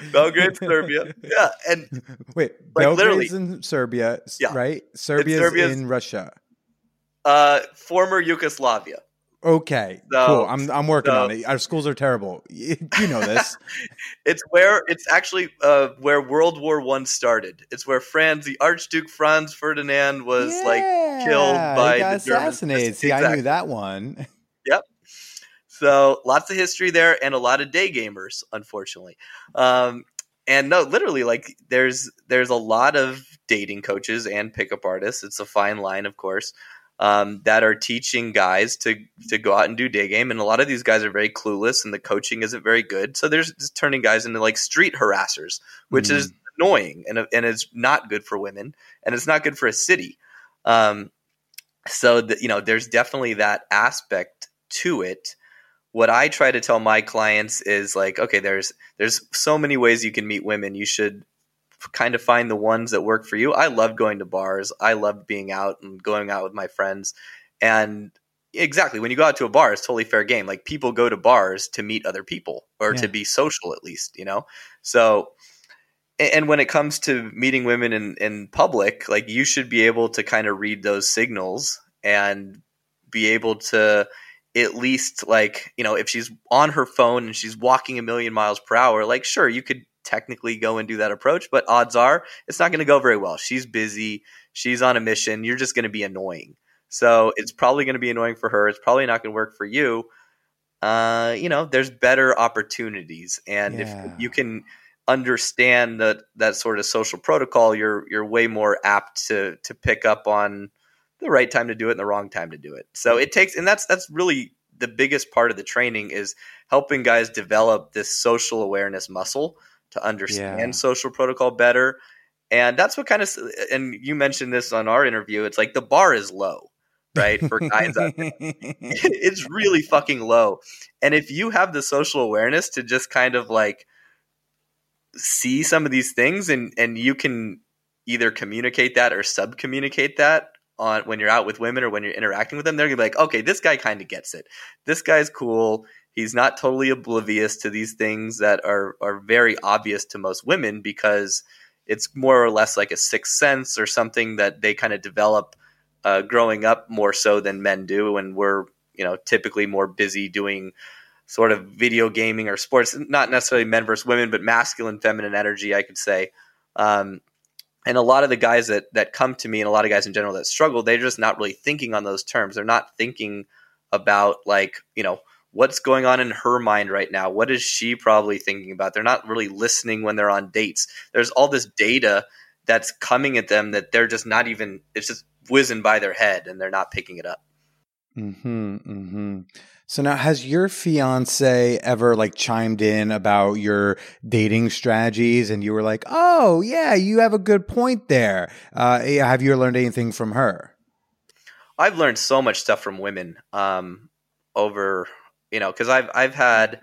Belgrade, Serbia. Yeah, and Wait, Like, Belgrade's literally- in Serbia, Yeah. right? Serbia's, Serbia's- in Russia. Uh, former Yugoslavia. Okay, So- cool. I'm I'm working so- on it. Our schools are terrible. You know this. It's where it's actually uh, where World War One started. It's where Franz, the Archduke Franz Ferdinand, was like killed by the Germans. assassinated. See, I knew that one. Yep. So lots of history there, and a lot of day gamers, unfortunately. Um, and no, literally, like there's there's a lot of dating coaches and pickup artists. It's a fine line, of course, um, that are teaching guys to to go out and do day game. And a lot of these guys are very clueless, and the coaching isn't very good. So there's just turning guys into like street harassers, which Mm. is annoying and and it's not good for women, and it's not good for a city. Um, so that you know, there's definitely that aspect to it what I try to tell my clients is like, okay, there's there's so many ways you can meet women. You should kind of find the ones that work for you. I love going to bars. I love being out and going out with my friends. And exactly, when you go out to a bar, it's totally fair game. Like people go to bars to meet other people or Yeah. to be social at least, you know? So and when it comes to meeting women in, in public, like you should be able to kind of read those signals and be able to at least like you know if she's on her phone and she's walking a million miles per hour like sure you could technically go and do that approach but odds are it's not going to go very well she's busy she's on a mission you're just going to be annoying so it's probably going to be annoying for her it's probably not going to work for you uh, you know there's better opportunities and Yeah. if you can understand that that sort of social protocol you're you're way more apt to to pick up on the right time to do it and the wrong time to do it. So it takes, and that's that's really the biggest part of the training is helping guys develop this social awareness muscle to understand Yeah. social protocol better. And that's what kind of, and you mentioned this on our interview. It's like the bar is low, right, for guys it's really fucking low. And if you have the social awareness to just kind of like see some of these things and and you can either communicate that or sub communicate that on when you're out with women or when you're interacting with them, they're gonna be like, okay, this guy kind of gets it. This guy's cool. He's not totally oblivious to these things that are are very obvious to most women because it's more or less like a sixth sense or something that they kind of develop uh, growing up more so than men do, and we're you know typically more busy doing sort of video gaming or sports, not necessarily men versus women, but masculine, feminine energy, I could say. Um, and a lot of the guys that that come to me, and a lot of guys in general that struggle, they're just not really thinking on those terms. They're not thinking about like you know what's going on in her mind right now. What is she probably thinking about? They're not really listening when they're on dates. There's all this data that's coming at them that they're just not even. It's just whizzing by their head, and they're not picking it up. hmm hmm So now, has your fiance ever like chimed in about your dating strategies, and you were like, "Oh, yeah, you have a good point there." Uh, have you learned anything from her? I've learned so much stuff from women um, over you know because I've I've had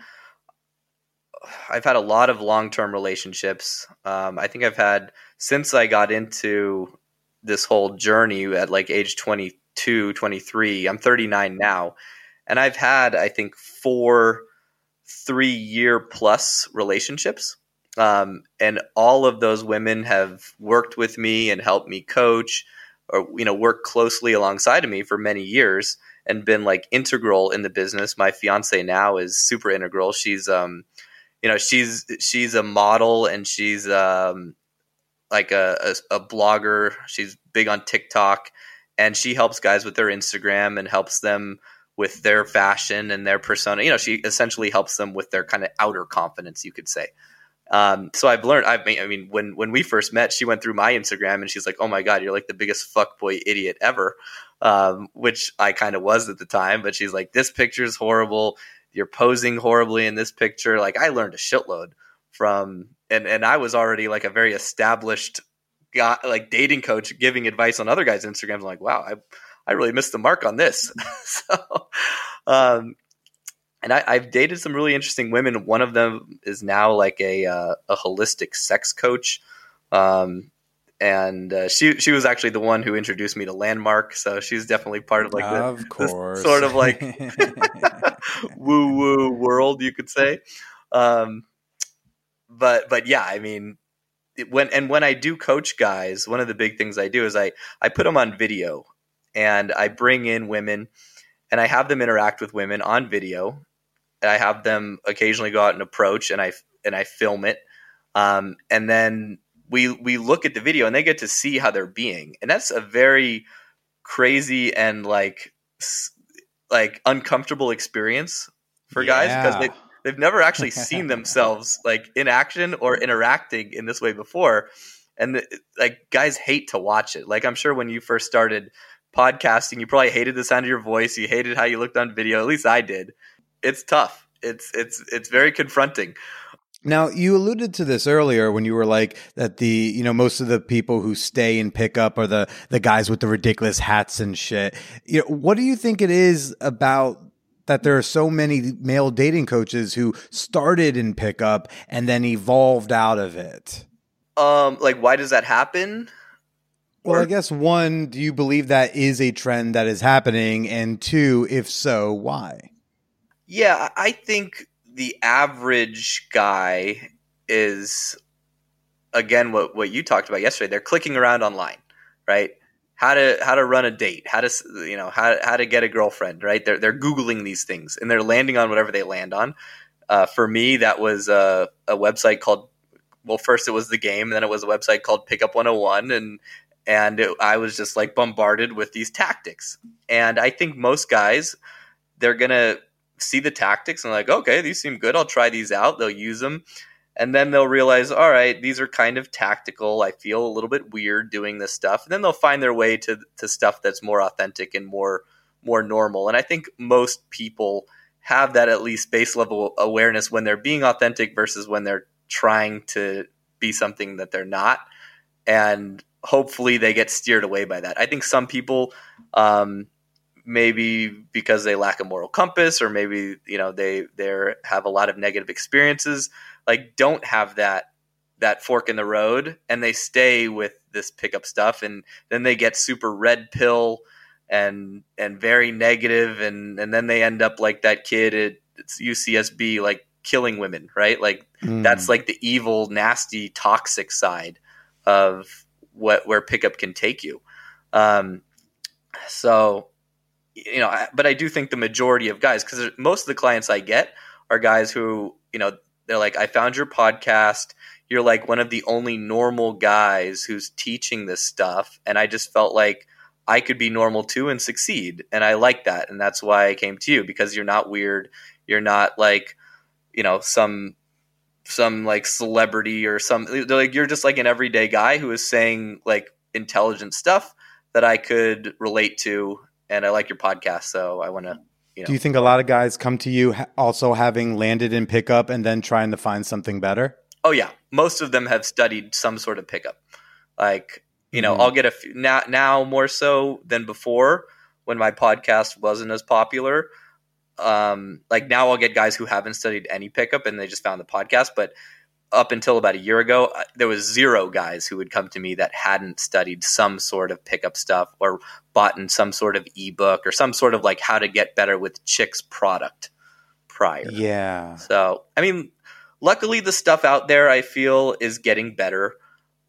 I've had a lot of long term relationships. Um, I think I've had since I got into this whole journey at like age 22, 23. I'm 39 now, and I've had I think four three year plus relationships. Um, and all of those women have worked with me and helped me coach or you know worked closely alongside of me for many years and been like integral in the business. My fiance now is super integral. She's um you know she's she's a model and she's um like a, a, a blogger. She's big on tiktok and she helps guys with their instagram and helps them with their fashion and their persona. You know she essentially helps them with their kind of outer confidence you could say um, so I've learned. I mean, I mean, when when we first met, she went through my Instagram and she's like, "Oh my god, you're like the biggest fuckboy idiot ever," um, which I kind of was at the time. But she's like, "This picture is horrible. You're posing horribly in this picture." Like I learned a shitload from, and and I was already like a very established guy, like dating coach, giving advice on other guys' Instagrams. I'm like, wow, I I really missed the mark on this. so. Um, and I, I've dated some really interesting women. One of them is now like a uh, a holistic sex coach. Um, and uh, she she was actually the one who introduced me to Landmark, so she's definitely part of like the, of course, sort of like woo woo world, you could say. Um, but but yeah, I mean, it, when and when I do coach guys, one of the big things I do is I I put them on video, and I bring in women, and I have them interact with women on video. I have them occasionally go out and approach, and I and I film it, um, and then we we look at the video, and they get to see how they're being, and that's a very crazy and like like uncomfortable experience for guys because they they've never actually seen themselves like in action or interacting in this way before. And the, like guys hate to watch it. Like i'm sure when you first started podcasting you probably hated the sound of your voice. You hated how you looked on video. At least i did it's tough it's it's it's very confronting now, you alluded to this earlier when you were like that the, you know, most of the people who stay and pick up are the the guys with the ridiculous hats and shit. You know, what do you think it is about that there are so many male dating coaches who started in pickup and then evolved out of it? Um, like why does that happen? Well, or- I guess one, do you believe that is a trend that is happening? And two, if so, why? Yeah, I think the average guy is again what what you talked about yesterday. They're clicking around online, right? How to how to run a date, how to you know how how to get a girlfriend, right? They're they're googling these things and they're landing on whatever they land on. Uh, for me, that was a, a website called well, first it was the game, then it was a website called Pickup 101, and and it, I was just like bombarded with these tactics. And I think most guys they're gonna see the tactics and like, okay, these seem good. I'll try these out. They'll use them. And then they'll realize, all right, these are kind of tactical. I feel a little bit weird doing this stuff. And then they'll find their way to, to stuff that's more authentic and more more normal. And I think most people have that at least base level awareness when they're being authentic versus when they're trying to be something that they're not. And hopefully they get steered away by that. I think some people um, maybe because they lack a moral compass or maybe you know they they have a lot of negative experiences like don't have that that fork in the road and they stay with this pickup stuff and then they get super red pill and and very negative and and then they end up like that kid at UCSB like killing women right like mm. that's like the evil nasty toxic side of what where pickup can take you um so you know, but I do think the majority of guys, because most of the clients I get are guys who, you know, they're like, I found your podcast. You're like one of the only normal guys who's teaching this stuff. And I just felt like I could be normal too and succeed. And I like that. And that's why I came to you because you're not weird. You're not like, you know, some some like celebrity or some like you're just like an everyday guy who is saying like intelligent stuff that I could relate to and I like your podcast, so I want to. You know. Do you think a lot of guys come to you also having landed in pickup and then trying to find something better? Oh yeah, most of them have studied some sort of pickup. Like you know, mm-hmm. I'll get a now now more so than before when my podcast wasn't as popular. Um, like now I'll get guys who haven't studied any pickup and they just found the podcast, but up until about a year ago, there was zero guys who would come to me that hadn't studied some sort of pickup stuff or bought in some sort of ebook or some sort of like how to get better with chicks product prior. Yeah. So, I mean, luckily the stuff out there I feel is getting better.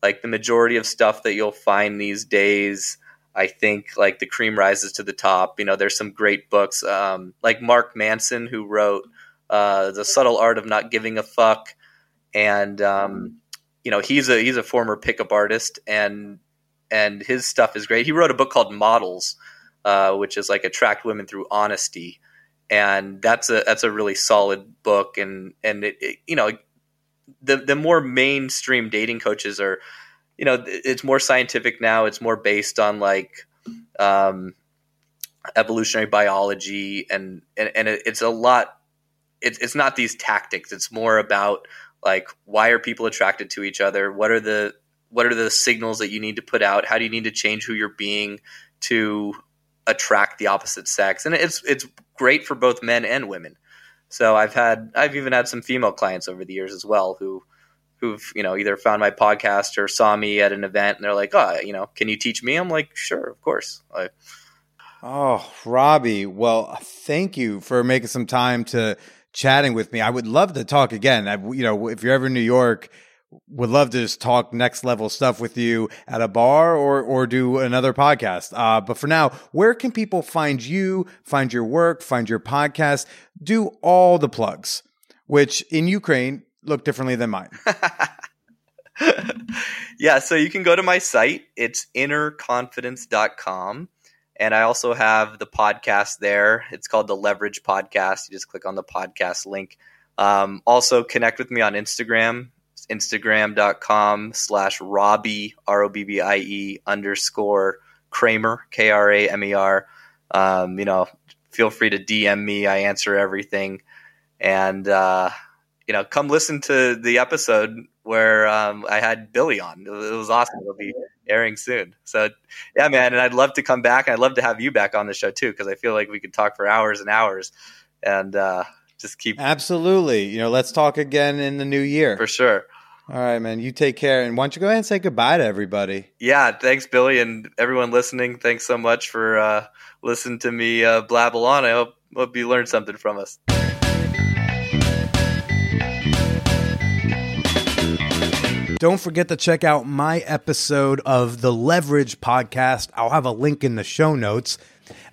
Like the majority of stuff that you'll find these days, I think like the cream rises to the top. You know, there's some great books, um, like Mark Manson, who wrote uh, The Subtle Art of Not Giving a Fuck and um, you know he's a he's a former pickup artist, and and his stuff is great. He wrote a book called Models, uh, which is like attract women through honesty, and that's a that's a really solid book. And and it, it, you know the the more mainstream dating coaches are, you know, it's more scientific now. It's more based on like. Um, evolutionary biology and and, and it's a lot it's, it's not these tactics it's more about like why are people attracted to each other what are the what are the signals that you need to put out how do you need to change who you're being to attract the opposite sex and it's it's great for both men and women so i've had i've even had some female clients over the years as well who who've you know either found my podcast or saw me at an event and they're like, oh, you know, can you teach me? I'm like, sure, of course. I, Oh, Robbie. Well, thank you for making some time to chatting with me. I would love to talk again. I, you know, if you're ever in New York, would love to just talk next level stuff with you at a bar or or do another podcast. Uh, but for now, where can people find you, find your work, find your podcast, do all the plugs, which in Ukraine look differently than mine. yeah, so you can go to my site. It's innerconfidence.com. And I also have the podcast there. It's called the Leverage Podcast. You just click on the podcast link. Um, also, connect with me on Instagram, instagram.com slash Robbie, R O B B I E underscore Kramer, K R A M E R. Um, you know, feel free to DM me. I answer everything. And, uh, you know, come listen to the episode where um, I had Billy on. It was awesome. It'll be airing soon. So, yeah, man, and I'd love to come back. I'd love to have you back on the show too, because I feel like we could talk for hours and hours, and uh, just keep absolutely. You know, let's talk again in the new year for sure. All right, man. You take care, and why don't you go ahead and say goodbye to everybody? Yeah, thanks, Billy, and everyone listening. Thanks so much for uh, listening to me uh, blabble on. I hope hope you learned something from us. Don't forget to check out my episode of the Leverage podcast. I'll have a link in the show notes.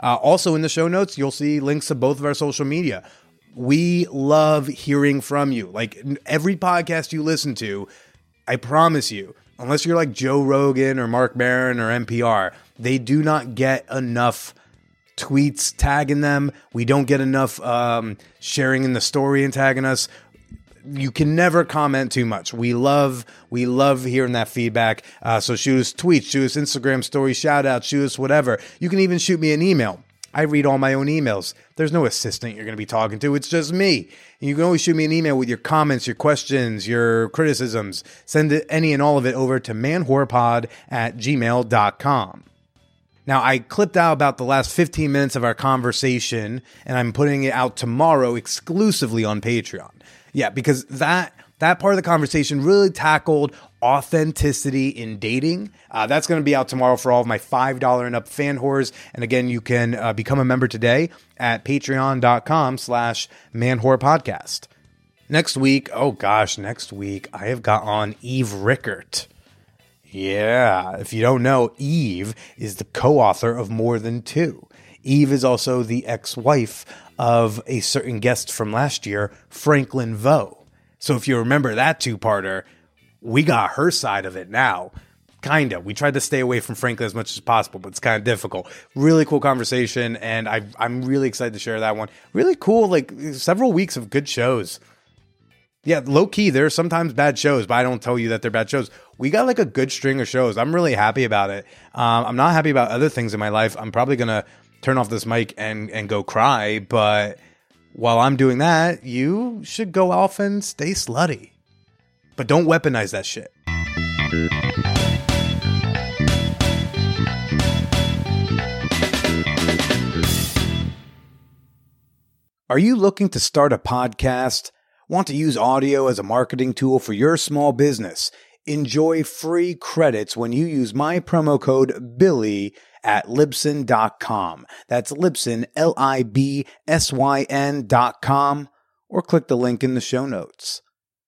Uh, also, in the show notes, you'll see links to both of our social media. We love hearing from you. Like every podcast you listen to, I promise you, unless you're like Joe Rogan or Marc Maron or NPR, they do not get enough tweets tagging them. We don't get enough um, sharing in the story and tagging us you can never comment too much. We love we love hearing that feedback. Uh, so shoot us tweets, shoot us Instagram stories, shout out, shoot us whatever. You can even shoot me an email. I read all my own emails. There's no assistant you're going to be talking to. It's just me. You can always shoot me an email with your comments, your questions, your criticisms. Send it, any and all of it over to manwhorepod at gmail.com. Now, I clipped out about the last 15 minutes of our conversation, and I'm putting it out tomorrow exclusively on Patreon. Yeah, because that that part of the conversation really tackled authenticity in dating. Uh, that's going to be out tomorrow for all of my $5 and up fan whores. And again, you can uh, become a member today at patreon.com slash manwhorepodcast. Next week, oh gosh, next week, I have got on Eve Rickert. Yeah, if you don't know, Eve is the co author of More Than Two. Eve is also the ex wife of a certain guest from last year, Franklin Veaux. So if you remember that two parter, we got her side of it now. Kind of. We tried to stay away from Franklin as much as possible, but it's kind of difficult. Really cool conversation, and I, I'm really excited to share that one. Really cool, like several weeks of good shows. Yeah, low key, there are sometimes bad shows, but I don't tell you that they're bad shows. We got like a good string of shows. I'm really happy about it. Um, I'm not happy about other things in my life. I'm probably going to turn off this mic and and go cry. But while I'm doing that, you should go off and stay slutty. But don't weaponize that shit. Are you looking to start a podcast? Want to use audio as a marketing tool for your small business? Enjoy free credits when you use my promo code BILLY at Libsyn.com. That's Libsyn, L I B S Y N.com, or click the link in the show notes.